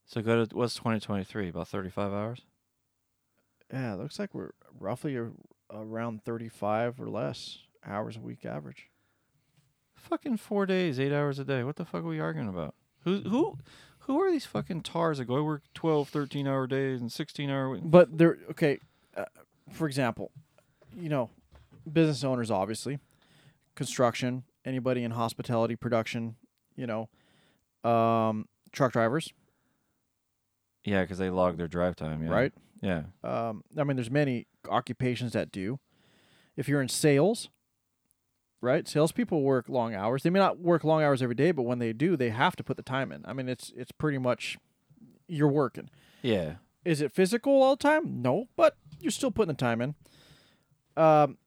So go to what's 2023? About 35 hours. Yeah, it looks like we're roughly a, around 35 or less hours a week average. Fucking four days, eight hours a day. What the fuck are we arguing about? Who who who are these fucking tars that go I work 12, 13 hour days and 16 hour? week-" But there, okay, uh, for example, you know, business owners, obviously, construction, anybody in hospitality, production, you know, um, truck drivers, Yeah, because they log their drive time. Yeah. right? Yeah. Um, I mean, there's many occupations that do. If you're in sales, right? Salespeople work long hours. They may not work long hours every day, but when they do, they have to put the time in. I mean, it's it's pretty much you're working. Yeah. Is it physical all the time? No, but you're still putting the time in. Um,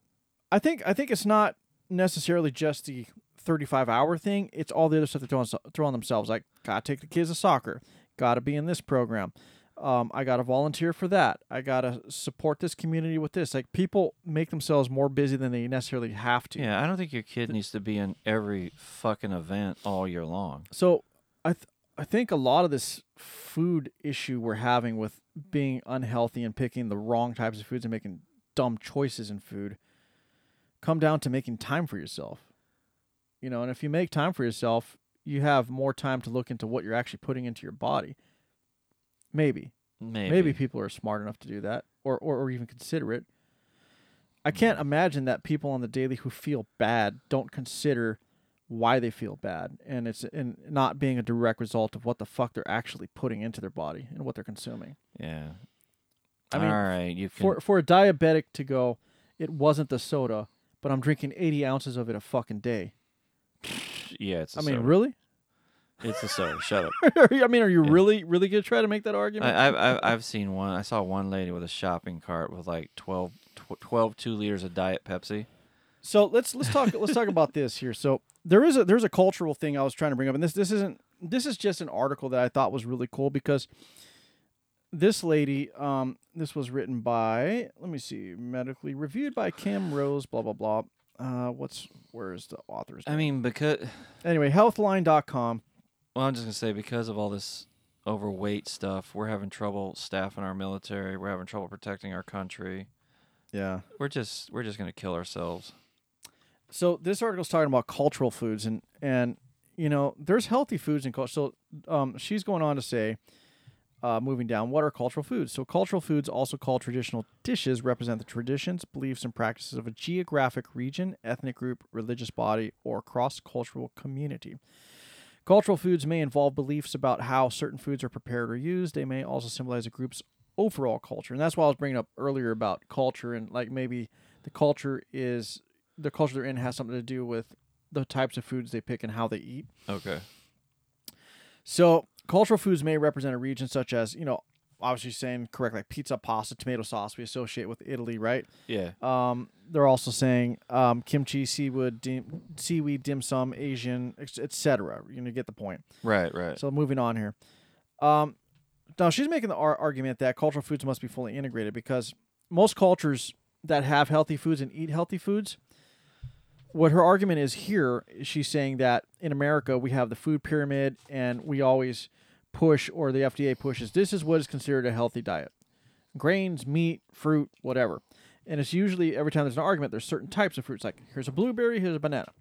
I think I think it's not necessarily just the 35 hour thing. It's all the other stuff they throw on, throw on themselves. Like, gotta take the kids to soccer. Gotta be in this program. Um, I gotta volunteer for that. I gotta support this community with this. Like, people make themselves more busy than they necessarily have to. Yeah. I don't think your kid needs to be in every fucking event all year long. So I th- I think a lot of this food issue we're having with being unhealthy and picking the wrong types of foods and making dumb choices in food come down to making time for yourself. You know, and if you make time for yourself, you have more time to look into what you're actually putting into your body. Maybe. Maybe. Maybe people are smart enough to do that or, or, or even consider it. I can't mm. imagine that people on the daily who feel bad don't consider why they feel bad and it's and not being a direct result of what the fuck they're actually putting into their body and what they're consuming. Yeah. I mean, all right. You can. For for a diabetic to go, it wasn't the soda, but I'm drinking 80 ounces of it a fucking day. yeah. It's. I I mean, really? It's a soda. Shut up. (laughs) I mean, are you Yeah. really really gonna try to make that argument? I've, I've I've seen one. I saw one lady with a shopping cart with like 12, 12 two liters of Diet Pepsi. So let's let's talk let's talk about (laughs) this here. So there is a there's a cultural thing I was trying to bring up, and this this isn't this is just an article that I thought was really cool because this lady, um, this was written by let me see, medically reviewed by Kim Rose, blah blah blah. Uh, what's where is the author's? Name? I mean, because anyway, healthline.com. well, I'm just gonna say because of all this overweight stuff, we're having trouble staffing our military. We're having trouble protecting our country. Yeah. We're just we're just gonna kill ourselves. So this article's talking about cultural foods and and you know there's healthy foods in culture. So um, she's going on to say, uh, moving down, what are cultural foods? So cultural foods, also called traditional dishes, represent the traditions, beliefs, and practices of a geographic region, ethnic group, religious body, or cross-cultural community. Cultural foods may involve beliefs about how certain foods are prepared or used. They may also symbolize a group's overall culture, and that's why I was bringing up earlier about culture and like maybe the culture is the culture they're in has something to do with the types of foods they pick and how they eat. Okay. So, cultural foods may represent a region such as, you know, obviously saying correct like pizza, pasta, tomato sauce we associate with Italy, right? Yeah. Um, they're also saying um, kimchi, seaweed, dim, seaweed, dim sum, Asian, etc. You know, get the point. Right. Right. So moving on here. Um, now she's making the ar- argument that cultural foods must be fully integrated because most cultures that have healthy foods and eat healthy foods, what her argument is here, she's saying that in America we have the food pyramid and we always push, or the FDA pushes, this is what is considered a healthy diet: grains, meat, fruit, whatever. And it's usually every time there's an argument, there's certain types of fruits. Like here's a blueberry, here's a banana.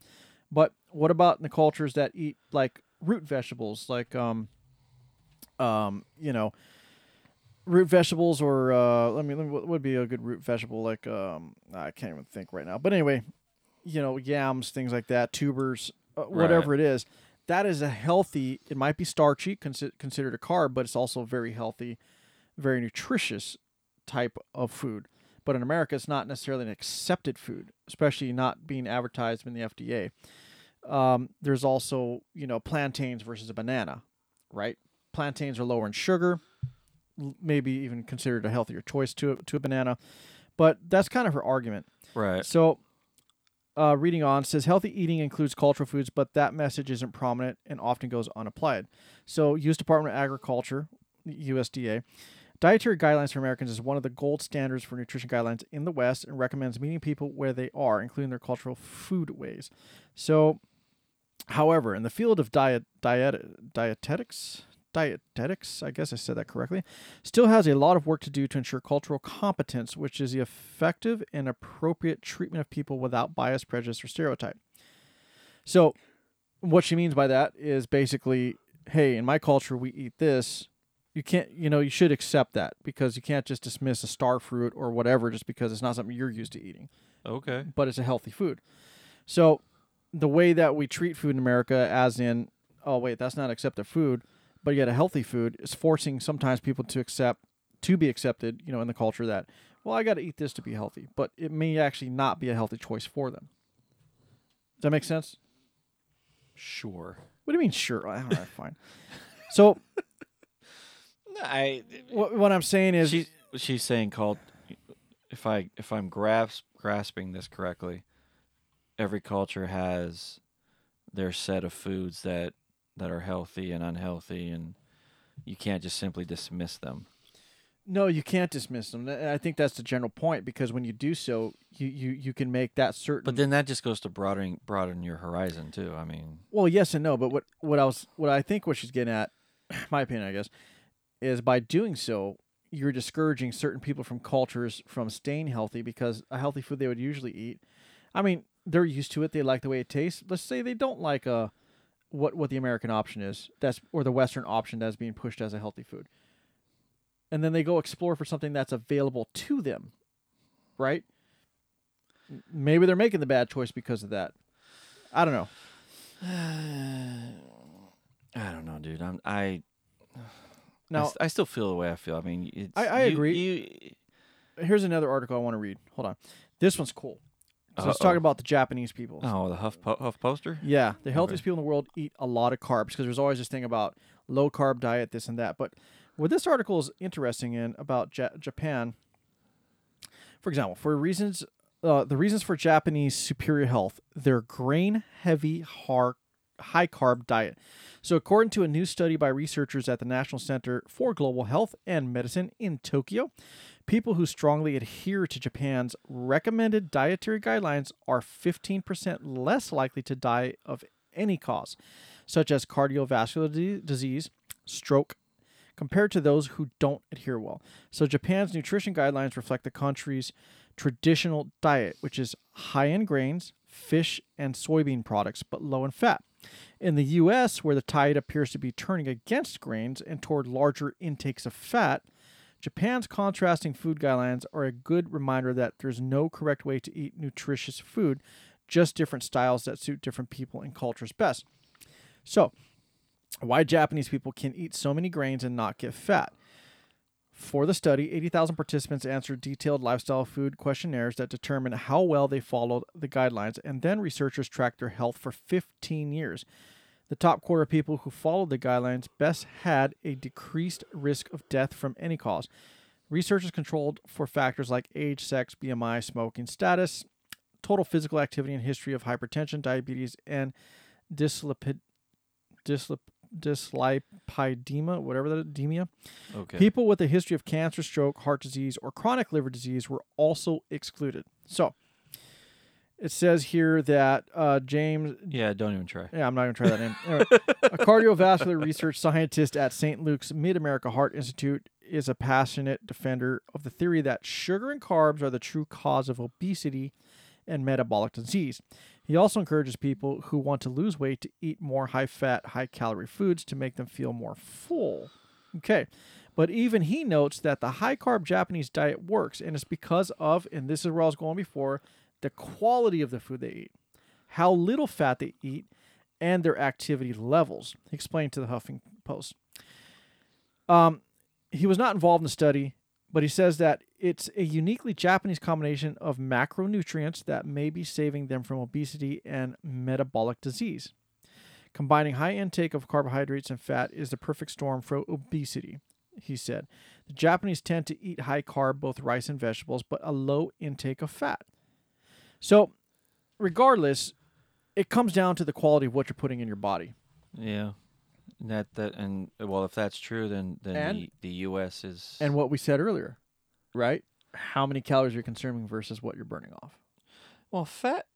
But what about in the cultures that eat like root vegetables, like um, um, you know, root vegetables or uh, let me, let me what would be a good root vegetable? Like um, I can't even think right now. But anyway, you know, yams, things like that, tubers, uh, whatever it is. That is a healthy. It might be starchy, consi- considered a carb, but it's also very healthy, very nutritious type of food. But in America, it's not necessarily an accepted food, especially not being advertised in the FDA. Um, there's also, you know, plantains versus a banana, right? Plantains are lower in sugar, maybe even considered a healthier choice to to a banana. But that's kind of her argument. right. So, uh, reading on says healthy eating includes cultural foods, but that message isn't prominent and often goes unapplied. So, U.S. Department of Agriculture, USDA, dietary guidelines for Americans is one of the gold standards for nutrition guidelines in the West and recommends meeting people where they are, including their cultural food ways. So, however, in the field of diet, diet dietetics, dietetics, I guess I said that correctly, still has a lot of work to do to ensure cultural competence, which is the effective and appropriate treatment of people without bias, prejudice, or stereotype. So, what she means by that is basically, hey, in my culture, we eat this. You can't, you know, you should accept that because you can't just dismiss a star fruit or whatever just because it's not something you're used to eating. Okay. but it's a healthy food. So the way that we treat food in America, as in, oh wait, that's not accepted food, but yet a healthy food is forcing sometimes people to accept to be accepted, you know, in the culture that, well, I got to eat this to be healthy, but it may actually not be a healthy choice for them. Does that make sense? Sure. What do you mean? Sure. All right, (laughs) fine. So I what, what I'm saying is, she's she's saying called if I if I'm grasp, grasping this correctly, every culture has their set of foods that that are healthy and unhealthy and you can't just simply dismiss them. No, you can't dismiss them. I think that's the general point because when you do so, you you, you can make that certain. But then that just goes to broadening broaden your horizon too. I mean, well, yes and no. But what what I was what I think what she's getting at, (clears throat) my opinion, I guess, is by doing so, you're discouraging certain people from cultures from staying healthy because a healthy food they would usually eat. I mean, they're used to it. They like the way it tastes. Let's say they don't like uh what what the American option is. That's or the Western option that's being pushed as a healthy food. And then they go explore for something that's available to them, right? Maybe they're making the bad choice because of that. I don't know. (sighs) I don't know, dude. I'm I I Now, s- I, still feel the way I feel. I mean, it's, I- I you- agree. You, here's another article I want to read. Hold on. This one's cool. So let's talk about the Japanese people. oh, the Huff po- Huff poster. Yeah, the healthiest people in the world eat a lot of carbs because there's always this thing about low carb diet, this and that. But what this article is interesting in about ja- Japan, for example, for reasons, uh, the reasons for Japanese superior health, their grain heavy, high carb diet. So, according to a new study by researchers at the National Center for Global Health and Medicine in Tokyo, people who strongly adhere to Japan's recommended dietary guidelines are 15% less likely to die of any cause, such as cardiovascular di- disease, stroke, compared to those who don't adhere well. So, Japan's nutrition guidelines reflect the country's traditional diet, which is high in grains, fish, and soybean products, but low in fat. In the US, where the tide appears to be turning against grains and toward larger intakes of fat, Japan's contrasting food guidelines are a good reminder that there's no correct way to eat nutritious food, just different styles that suit different people and cultures best. So, why Japanese people can eat so many grains and not get fat. For the study, 80,000 participants answered detailed lifestyle food questionnaires that determined how well they followed the guidelines, and then researchers tracked their health for 15 years. The top quarter of people who followed the guidelines best had a decreased risk of death from any cause. Researchers controlled for factors like age, sex, BMI, smoking status, total physical activity and history of hypertension, diabetes, and dyslipid, dyslip, dyslipidemia, whatever that demia. Okay. People with a history of cancer, stroke, heart disease, or chronic liver disease were also excluded. So it says here that uh, James yeah, don't even try. yeah, I'm not going to try that name. Anyway, a (laughs) cardiovascular research scientist at St. Luke's Mid America Heart Institute is a passionate defender of the theory that sugar and carbs are the true cause of obesity and metabolic disease. He also encourages people who want to lose weight to eat more high fat, high calorie foods to make them feel more full. Okay. But even he notes that the high carb Japanese diet works, and it's because of, and this is where I was going before, the quality of the food they eat how little fat they eat, and their activity levels. He explained to the Huffing Post. Um, he was not involved in the study, but he says that it's a uniquely Japanese combination of macronutrients that may be saving them from obesity and metabolic disease. Combining high intake of carbohydrates and fat is the perfect storm for obesity, he said. The Japanese tend to eat high carb, both rice and vegetables, but a low intake of fat. So, regardless, it comes down to the quality of what you're putting in your body. Yeah. That that and well, if that's true, then then And- the, the U.S. is And what we said earlier, right? How many calories you're consuming versus what you're burning off. well fat.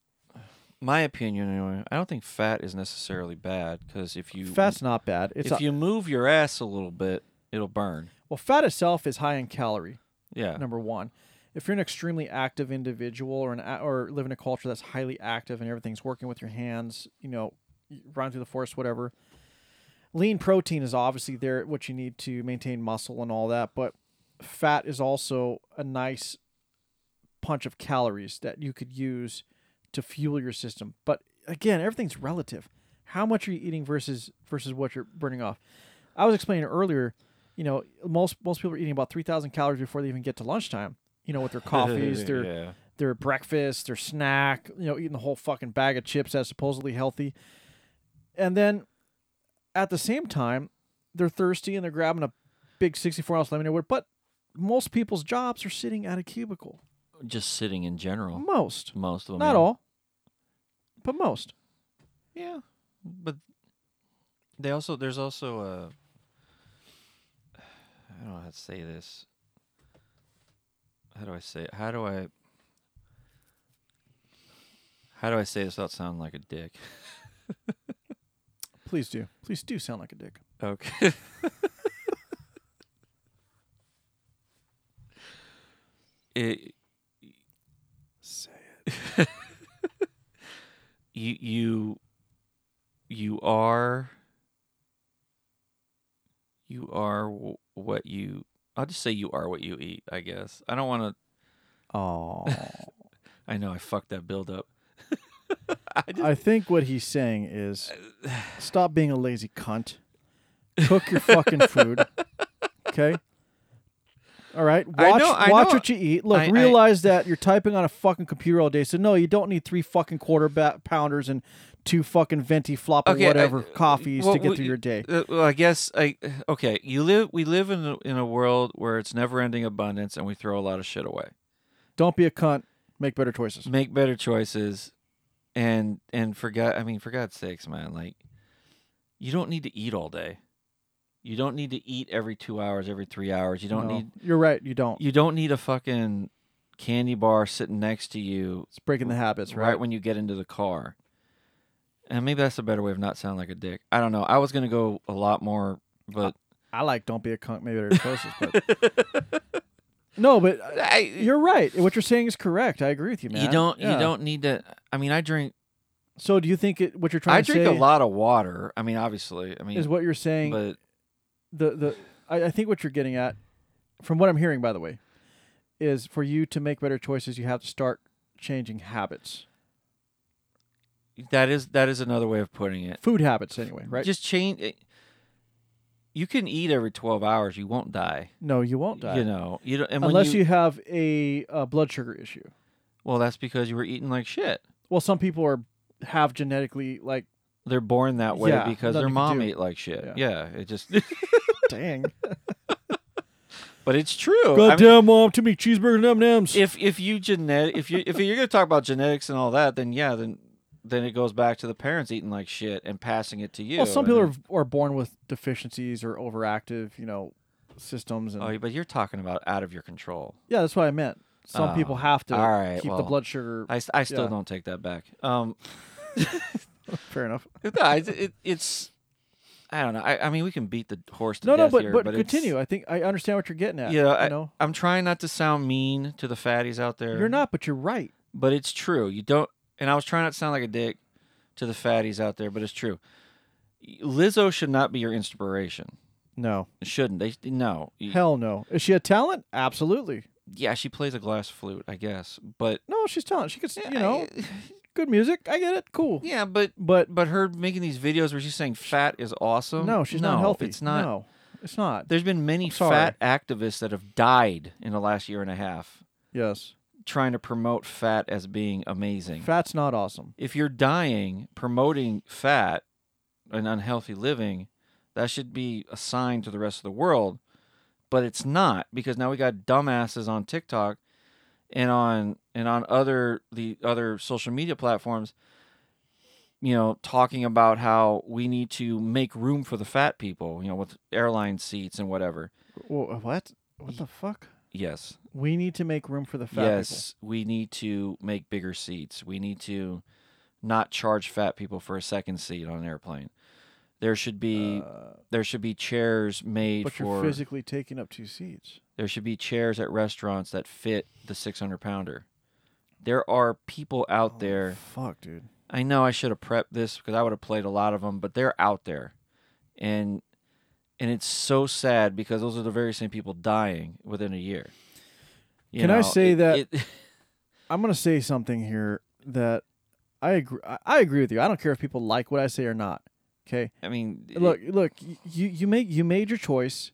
My opinion, anyway. I don't think fat is necessarily bad because if you Fat's not bad. It's if a- you move your ass a little bit, it'll burn. well, fat itself is high in calorie. Yeah. Number one, if you're an extremely active individual or an or live in a culture that's highly active and everything's working with your hands, you know, run through the forest, whatever. Lean protein is obviously there, what you need to maintain muscle and all that, but fat is also a nice punch of calories that you could use to fuel your system. But again, everything's relative. How much are you eating versus versus what you're burning off? I was explaining earlier, you know, most most people are eating about 3000 calories before they even get to lunchtime. You know, with their (laughs) coffees, their yeah. their breakfast, their snack, you know, eating the whole fucking bag of chips that's supposedly healthy. And then at the same time, they're thirsty and they're grabbing a big 64 ounce lemonade. But most people's jobs are sitting at a cubicle. Just sitting in general. Most. Most of them. Not yeah. all, but most. Yeah, but they also there's also a I don't know how to say this. How do I say it? How do I how do I say this without sounding like a dick? (laughs) Please do. Please do sound like a dick. Okay. (laughs) it Say it. (laughs) you you you are you are w- what you I'll just say you are what you eat, I guess. I don't want to Oh. I know I fucked that build up. (laughs) I I think what he's saying is (sighs) stop being a lazy cunt. Cook your fucking food. (laughs) Okay? All right. I Watch know- I watch know- what you eat. Look, I- I- realize that you're typing on a fucking computer all day. So no, you don't need three fucking quarter pounders and two fucking venti flop or Okay, I- whatever coffees well, to get we- through your day. Uh, well, I guess I okay. You live. We live in a, in a world where it's never-ending abundance, and we throw a lot of shit away. Don't be a cunt. Make better choices. Make better choices, and and for God, I mean, for God's sakes, man, like you don't need to eat all day. You don't need to eat every two hours, every three hours. You don't No, need. You're right. You don't. You don't need a fucking candy bar sitting next to you It's breaking the habits, right, right? when you get into the car. And maybe that's a better way of not sounding like a dick. I don't know. I was gonna go a lot more, but I like don't be a cunt. Make better choices, but (laughs) no, but (laughs) uh, I, you're right. What you're saying is correct. I agree with you, man. you don't. Yeah. You don't need to. I mean, I drink. So do you think it? What you're trying? I to drink say a lot of water. I mean, obviously. I mean, is what you're saying. but the the I, I think what you're getting at, from what I'm hearing, by the way, is for you to make better choices, you have to start changing habits, that is that is another way of putting it. food habits, anyway. Right? Just change. It. You can eat every twelve hours. You won't die. no, you won't die You know. You don't. And unless you, you, have a, uh blood sugar issue. Well, that's because you were eating like shit. Well, some people are have genetically like They're born that way Yeah, because their nothing you can mom ate like shit. Yeah. Yeah. It just. (laughs) dang. (laughs) but it's true. I mean- Goddamn mom, too many cheeseburgers and M&Ms. if if you genetic if you if you're gonna talk about genetics and all that, then yeah, then then it goes back to the parents eating like shit and passing it to you. well, some people are are born with deficiencies or overactive, you know, systems, and Oh, but you're talking about out of your control. yeah, that's what I meant. Some people Oh, have to all right, keep the blood sugar. I, s- I still Yeah. don't take that back. Um, (laughs) Fair enough. (laughs) no, it, it, it's I don't know. I, I mean, we can beat the horse to No, no, death but here, but, but it's- continue. I think I understand what you're getting at. Yeah, I, you know, I'm trying not to sound mean to the fatties out there. you're not, but you're right. but it's true. You don't, and I was trying not to sound like a dick to the fatties out there, but it's true. Lizzo should not be your inspiration. No, It shouldn't. They no. Hell no. Is she a talent? Absolutely. Yeah, she plays a glass flute, I guess. But No, she's talent. She could, s- you know, good music. I get it. Cool. yeah, but But but her making these videos where she's saying fat is awesome. no, she's not healthy. It's not. No, it's not. There's been many sorry. fat activists that have died in the last year and a half Yes, trying to promote fat as being amazing. fat's not awesome. if you're dying promoting fat and unhealthy living, that should be a sign to the rest of the world. But it's not because now we got dumbasses on TikTok and on and on other the other social media platforms, you know, talking about how we need to make room for the fat people, you know, with airline seats and whatever. What? What the fuck? Yes. We need to make room for the fat yes, we need to make bigger seats. We need to not charge fat people for a second seat on an airplane. There should be. Uh, there should be chairs made but you're for physically taking up two seats. there should be chairs at restaurants that fit the 600 pounder. There are people out Oh, there. Fuck, dude. I know I should have prepped this because I would have played a lot of them, but they're out there, and and it's so sad because those are the very same people dying within a year. You Can I say it- that- it- (laughs) I'm gonna say something here that I agree. I- agree with you. I don't care if people like what I say or not. Okay. I mean, Look, look. You you make you made your choice.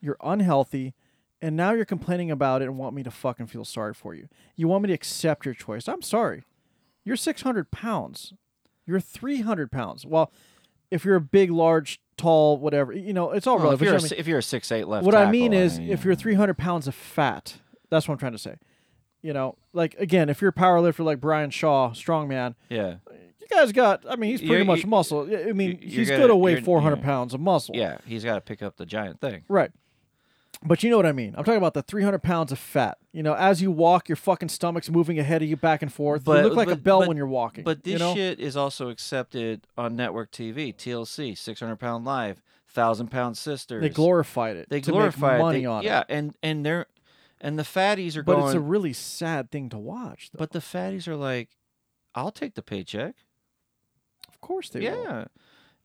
You're unhealthy, and now you're complaining about it and want me to fucking feel sorry for you. You want me to accept your choice. I'm sorry. You're 600 pounds. You're 300 pounds. Well, if you're a big, large, tall, whatever, you know, it's all well, if relative. you're I a, mean- si- if you're a six eight left, what I mean tackle, is, mean, if you're 300 pounds of fat, that's what I'm trying to say. You know, like again, if you're a power lifter like Brian Shaw, strongman, yeah, you guys got. I mean, he's pretty You're- much you- muscle. I mean, he's gonna- to weigh 400 pounds of muscle. yeah, he's got to pick up the giant thing. Right. But you know what I mean. I'm talking about the 300 pounds of fat. You know, as you walk, your fucking stomach's moving ahead of you back and forth. But- you look like a bell but- when you're walking. But this you know? shit is also accepted on network TV, TLC, 600 pound live, thousand pound sisters. they glorified it. They it. money They- on yeah, it. and and they're and the fatties are But going. it's a really sad thing to watch. Though. but the fatties are like, I'll take the paycheck. of course they will. yeah,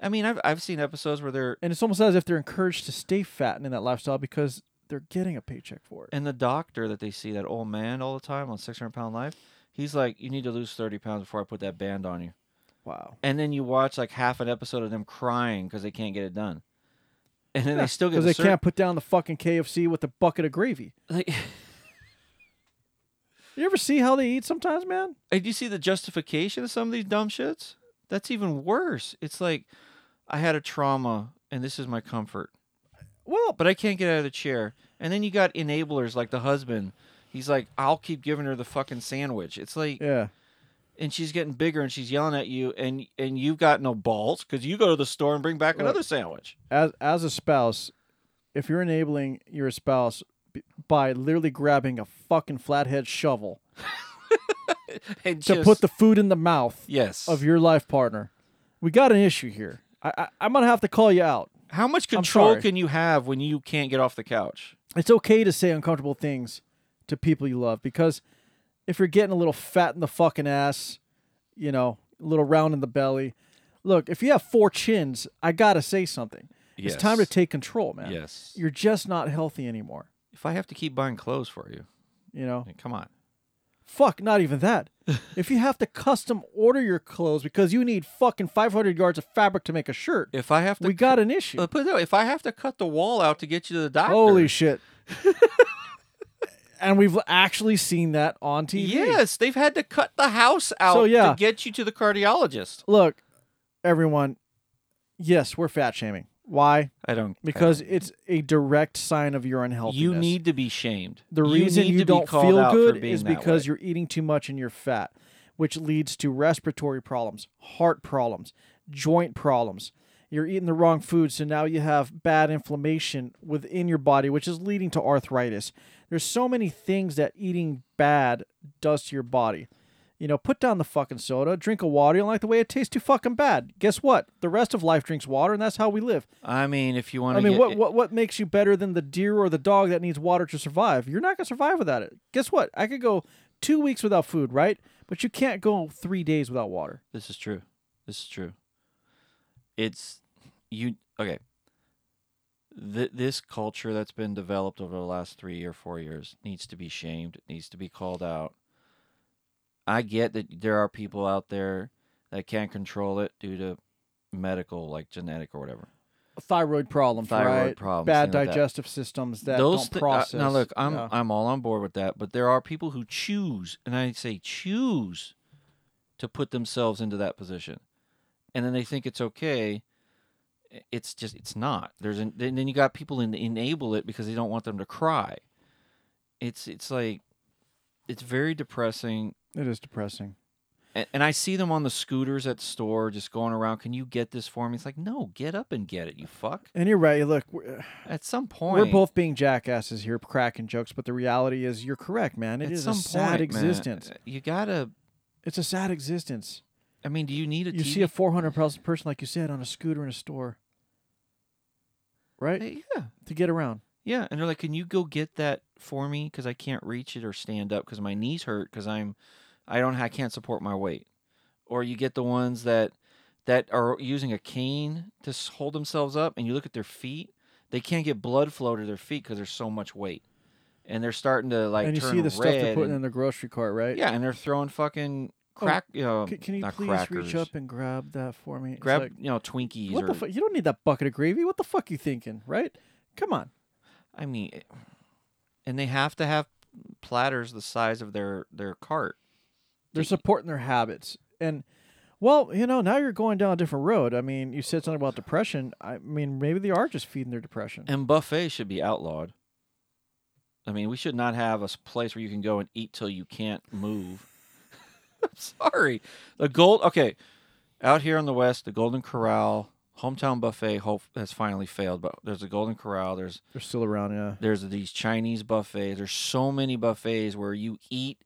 I mean, I've I've seen episodes where they're And it's almost as if they're encouraged to stay fat and in that lifestyle because they're getting a paycheck for it. and the doctor that they see that old man all the time on 600 pound life. He's like, you need to lose 30 pounds before I put that band on you. Wow. And then you watch like half an episode of them crying because they can't get it done. And then they still get Because the they sur- can't put down the fucking KFC with a bucket of gravy. Like, (laughs) You ever see how they eat sometimes, man? Hey, do you see the justification of some of these dumb shits? That's even worse. It's like I had a trauma and this is my comfort, Well, but I can't get out of the chair. And then you got enablers like the husband. He's like, I'll keep giving her the fucking sandwich. It's like, yeah. and she's getting bigger and she's yelling at you, and and you've got no balls because you go to the store and bring back Look. another sandwich. As as a spouse, if you're enabling your spouse by literally grabbing a fucking flathead shovel (laughs) And to just- put the food in the mouth yes of your life partner, we got an issue here. I, I I'm gonna have to call you out. How much control can you have when you can't get off the couch? It's okay to say uncomfortable things to people you love because if you're getting a little fat in the fucking ass, you know, a little round in the belly. Look, if you have four chins, I gotta say something. It's time to take control, man. Yes. You're just not healthy anymore. If I have to keep buying clothes for you, You know? Come on. Fuck, not even that. if you have to custom order your clothes because you need fucking 500 yards of fabric to make a shirt, If I have to, we got an issue. Uh, put it that way, if I have to cut the wall out to get you to the doctor, Holy shit. and we've actually seen that on TV. yes, they've had to cut the house out So, yeah. to get you to the cardiologist. Look, everyone, yes, we're fat shaming. Why? I don't Because I it's a direct sign of your don't- unhealthiness. you need to be shamed. The You reason you don't feel good is because you're eating too much and you're fat, which leads to respiratory problems, heart problems, joint problems. You're eating the wrong food, so now you have bad inflammation within your body, which is leading to arthritis. There's so many things that eating bad does to your body. You know, put down the fucking soda, drink a water. You don't like the way it tastes too fucking bad. Guess what? The rest of life drinks water, and that's how we live. I mean, if you want to. I mean, get, what, what what makes you better than the deer or the dog that needs water to survive? You're not gonna survive without it. Guess what? I could go two weeks without food, right? But you can't go three days without water. This is true. This is true. It's you okay. Th- this culture that's been developed over the last three or four years needs to be shamed. It needs to be called out. I get that there are people out there that can't control it due to medical, like genetic or whatever. Thyroid problems, Thyroid right? problems, Bad things like that. digestive systems that Those don't thi- uh, process. now look, I'm Yeah. I'm all on board with that, but there are people who choose, and I say choose, to put themselves into that position, and then they think it's okay. I- It's just it's not. There's an, then then you got people in enable it because they don't want them to cry. It's it's like it's very depressing. It is depressing. And, and I see them on the scooters at the store just going around. Can you get this for me? It's like, no, get up and get it, you fuck. And you're right. Look, At some point, we're both being jackasses here, cracking jokes, but the reality is, you're correct, man. It is some a sad point, man, existence. Uh, you gotta It's a sad existence. I mean, do you need a You TV? see a 400 person person, like you said, on a scooter in a store, right? Hey, yeah, To get around. yeah, and they're like, "Can you go get that for me? Because I can't reach it or stand up because my knees hurt because I'm, I don't, I can't support my weight." Or you get the ones that that are using a cane to hold themselves up, and you look at their feet; they can't get blood flow to their feet because there's so much weight. and they're starting to like and you see the stuff they're putting and- in the grocery cart, right? Yeah, and they're throwing fucking oh, crack. you know, C- can you please crackers. reach up and grab that for me? It's grab like, you know Twinkies what or the fuck? You don't need that bucket of gravy. What the fuck you thinking, right? Come on. I mean, and they have to have platters the size of their their cart. They're supporting their habits. And well, you know, now you're going down a different road. I mean, you said something about depression. I mean, maybe they are just feeding their depression. And buffets should be outlawed. I mean, we should not have a place where you can go and eat till you can't move. (laughs) I'm sorry. The gold. Okay, out here in the west, the Golden Corral hometown buffet hope has finally failed. But there's a Golden Corral. There's They're still around, yeah. there's these Chinese buffets. There's so many buffets where you eat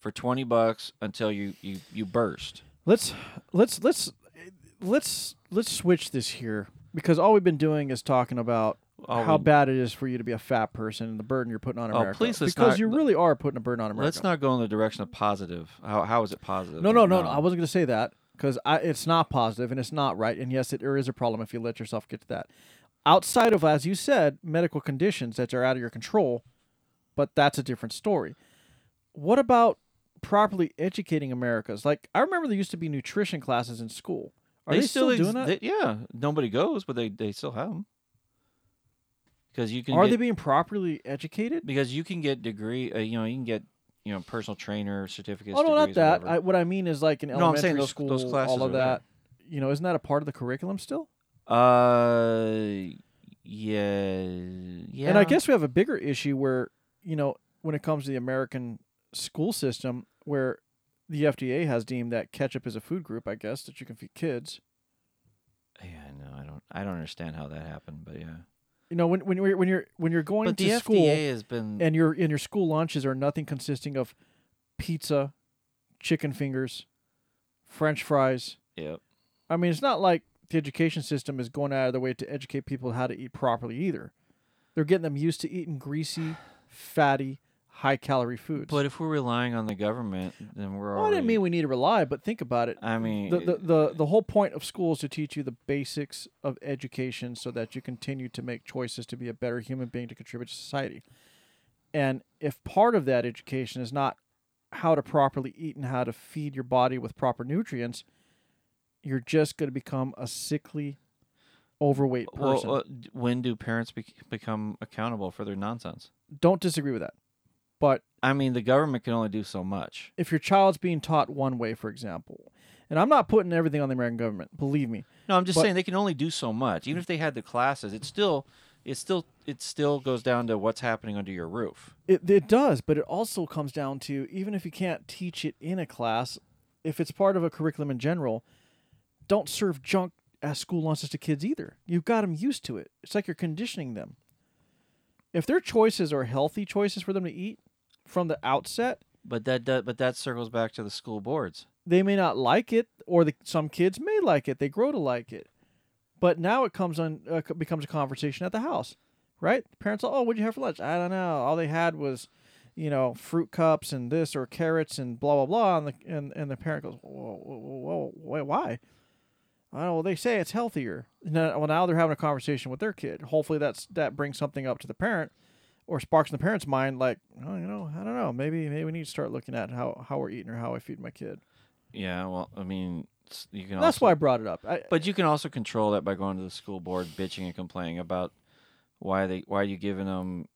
for twenty bucks until you you you burst. Let's let's let's let's let's switch this here because all we've been doing is talking about All how we- bad it is for you to be a fat person and the burden you're putting on America. Oh, America. please, let's because not- you really are putting a burden on America. Let's not go in the direction of positive. How how is it positive? No, no, no, no. I wasn't going to say that because it's not positive and it's not right. And yes, it, there is a problem if you let yourself get to that. Outside of, as you said, medical conditions that are out of your control, but that's a different story. What about properly educating Americans? Like I remember there used to be nutrition classes in school. Are they, still, ex- doing that? they- yeah, nobody goes, but they they still have them. Because you can are get, they being properly educated? because you can get degree. Uh, you know, you can get you know personal trainer certificates. Oh no, not that. I, what I mean is like in No, I'm elementary saying those- school, those classes all of there. that. You know, isn't that a part of the curriculum still? Uh, yeah, yeah. And I guess we have a bigger issue where, you know, when it comes to the American school system, where the FDA has deemed that ketchup is a food group, I guess, that you can feed kids. Yeah, no, I don't. I don't understand how that happened, but yeah. You know, when when you're when you're when you're going But to the school FDA has been. and your and your school lunches are nothing consisting of pizza, chicken fingers, French fries. Yep. I mean, it's not like the education system is going out of their way to educate people how to eat properly either. They're getting them used to eating greasy, fatty, high calorie foods. But if we're relying on the government, then we're Well, I didn't mean we need to rely, but think about it. I mean, The, the, the, the whole point of school is to teach you the basics of education so that you continue to make choices to be a better human being to contribute to society. And if part of that education is not how to properly eat and how to feed your body with proper nutrients, you're just going to become a sickly, overweight well, person. uh, when do parents bec become accountable for their nonsense? Don't disagree with that. But I mean, the government can only do so much. if your child's being taught one way, for example, and I'm not putting everything on the American government, believe me, No, I'm just But- saying they can only do so much. Even if they had the classes, it still, it still, it still goes down to what's happening under your roof. It it does, but it also comes down to even if you can't teach it in a class, if it's part of a curriculum in general, don't serve junk as school lunches to kids either. You've got them used to it. It's like you're conditioning them. If their choices are healthy choices for them to eat from the outset, But that, that, but that circles back to the school boards. they may not like it, or the, some kids may like it. They grow to like it, but now it comes on uh, becomes a conversation at the house, right? Parents, oh, what'd you have for lunch? I don't know. All they had was, you know, fruit cups and this or carrots and blah blah blah. And the and, and the parent goes, whoa, whoa, whoa, why? I know. Well, they say it's healthier. Now, well, now they're having a conversation with their kid. Hopefully, that's that brings something up to the parent, or sparks in the parent's mind, like, oh, you know, I don't know. Maybe maybe we need to start looking at how how we're eating or how I feed my kid. Yeah, well, I mean, you can. That's also, why I brought it up. I, But you can also control that by going to the school board, bitching and complaining about why they why are you giving them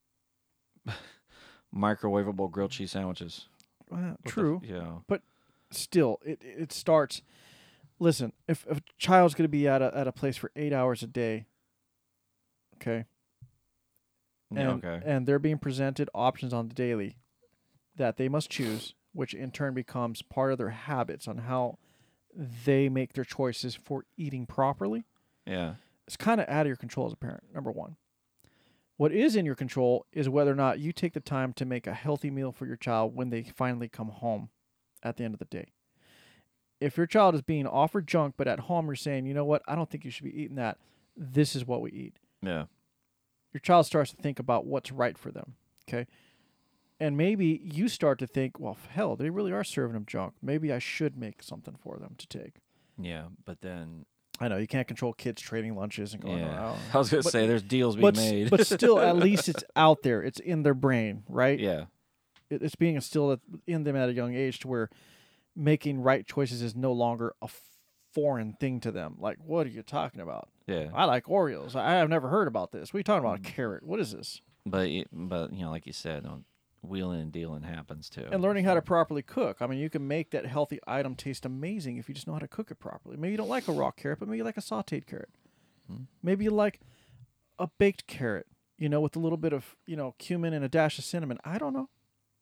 (laughs) microwavable grilled cheese sandwiches. uh, What the true, yeah. But still, it it starts. Listen, if, if a child's going to be at a at a place for eight hours a day, okay, and okay. and they're being presented options on the daily that they must choose, which in turn becomes part of their habits on how they make their choices for eating properly. Yeah. it's kind of out of your control as a parent. Number one. What is in your control is whether or not you take the time to make a healthy meal for your child when they finally come home at the end of the day. If your child is being offered junk, but at home you're saying, you know what, I don't think you should be eating that. This is what we eat. Yeah. Your child starts to think about what's right for them. Okay. And maybe you start to think, well, hell, they really are serving them junk. Maybe I should make something for them to take. Yeah. But then I know you can't control kids trading lunches and going Yeah. around. (laughs) I was gonna But- say there's deals being But, made. but still, at (laughs) least it's out there. It's in their brain, right? yeah. It- It's being instilled in them at a young age to where making right choices is no longer a foreign thing to them. Like, what are you talking about? Yeah. I like Oreos. I have never heard about this. What are you talking about? Mm. A carrot? What is this? But it- but you know, like you said, um, wheeling and dealing happens too. And learning how to properly cook. I mean, you can make that healthy item taste amazing if you just know how to cook it properly. Maybe you don't like a raw carrot, but maybe you like a sautéed carrot. Hmm. Maybe you like a baked carrot, you know, with a little bit of, you know, cumin and a dash of cinnamon. I don't know.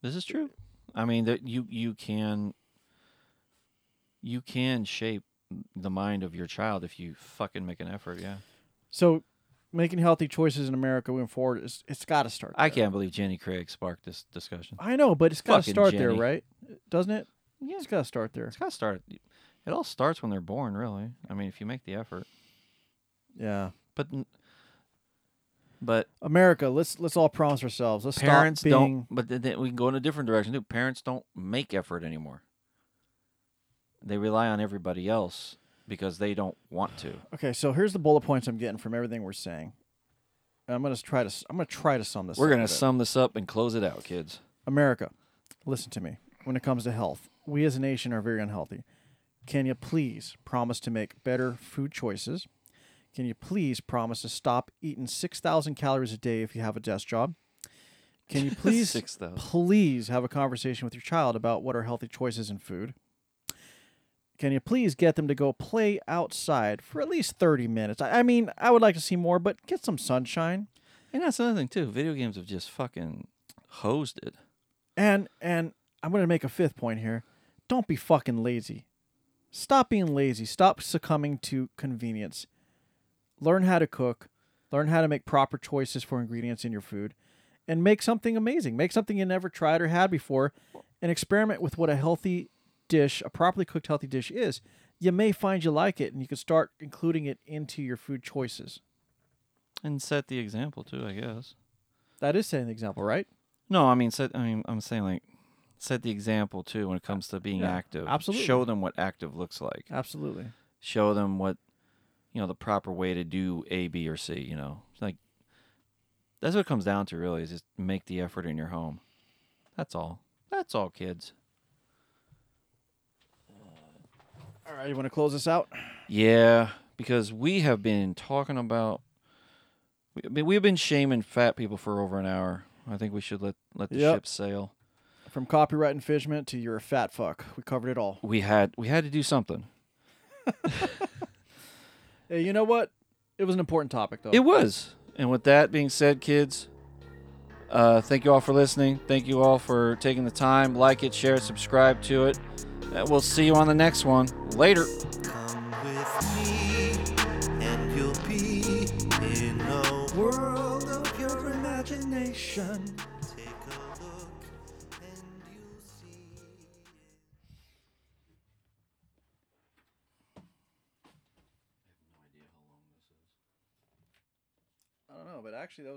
This is true. I mean that you you can you can shape the mind of your child if you fucking make an effort. Yeah. So, making healthy choices in America moving forward is it's got to start. I can't believe Jenny Craig sparked this discussion. I know, but it's got to start there, right? Doesn't it? Yeah. It's got to start there. It's got to start. It all starts when they're born, really. I mean, if you make the effort. Yeah. But but America, let's let's all promise ourselves. Let's parents stop being. don't. But then- then we can go in a different direction too. Parents don't make effort anymore. They rely on everybody else because they don't want to. Okay, so here's the bullet points I'm getting from everything we're saying. I'm gonna try to I'm gonna try to sum this. Up. We're up gonna sum this up and close it out, kids. America, listen to me. When it comes to health, we as a nation are very unhealthy. Can you please promise to make better food choices? Can you please promise to stop eating 6,000 calories a day if you have a desk job? Can you (laughs) please 6,000. please have a conversation with your child about what are healthy choices in food? Can you please get them to go play outside for at least 30 minutes? I I mean, I would like to see more, but get some sunshine. And that's another thing too. Video games have just fucking hosed it. And and I'm going to make a fifth point here. Don't be fucking lazy. Stop being lazy. Stop succumbing to convenience. Learn how to cook. Learn how to make proper choices for ingredients in your food and make something amazing. Make something you never tried or had before and experiment with what a healthy dish, a properly cooked healthy dish is. You may find you like it and you can start including it into your food choices. And set the example too, I guess. That is setting the example, right? No, I mean set I mean I'm saying like set the example too when it comes to being Yeah, active. absolutely. Show them what active looks like. Absolutely. Show them what you know, the proper way to do A, B, or C, you know. It's like that's what it comes down to really is just make the effort in your home. That's all. That's all kids. All right, you want to close this out? Yeah, because we have been talking about. we- I mean, we've been shaming fat people for over an hour. I think we should let let the Yep. ship sail. From copyright infringement to you're a fat fuck. We covered it all. We had we had to do something. (laughs) Hey, you know what? It was an important topic, though. It was. And with that being said, kids, uh, thank you all for listening. Thank you all for taking the time. Like it, share it, subscribe to it. We'll see you on the next one. Later. Come with me, and you'll be in a world of your imagination. Take a look, and you'll see. I don't know, but actually, that was.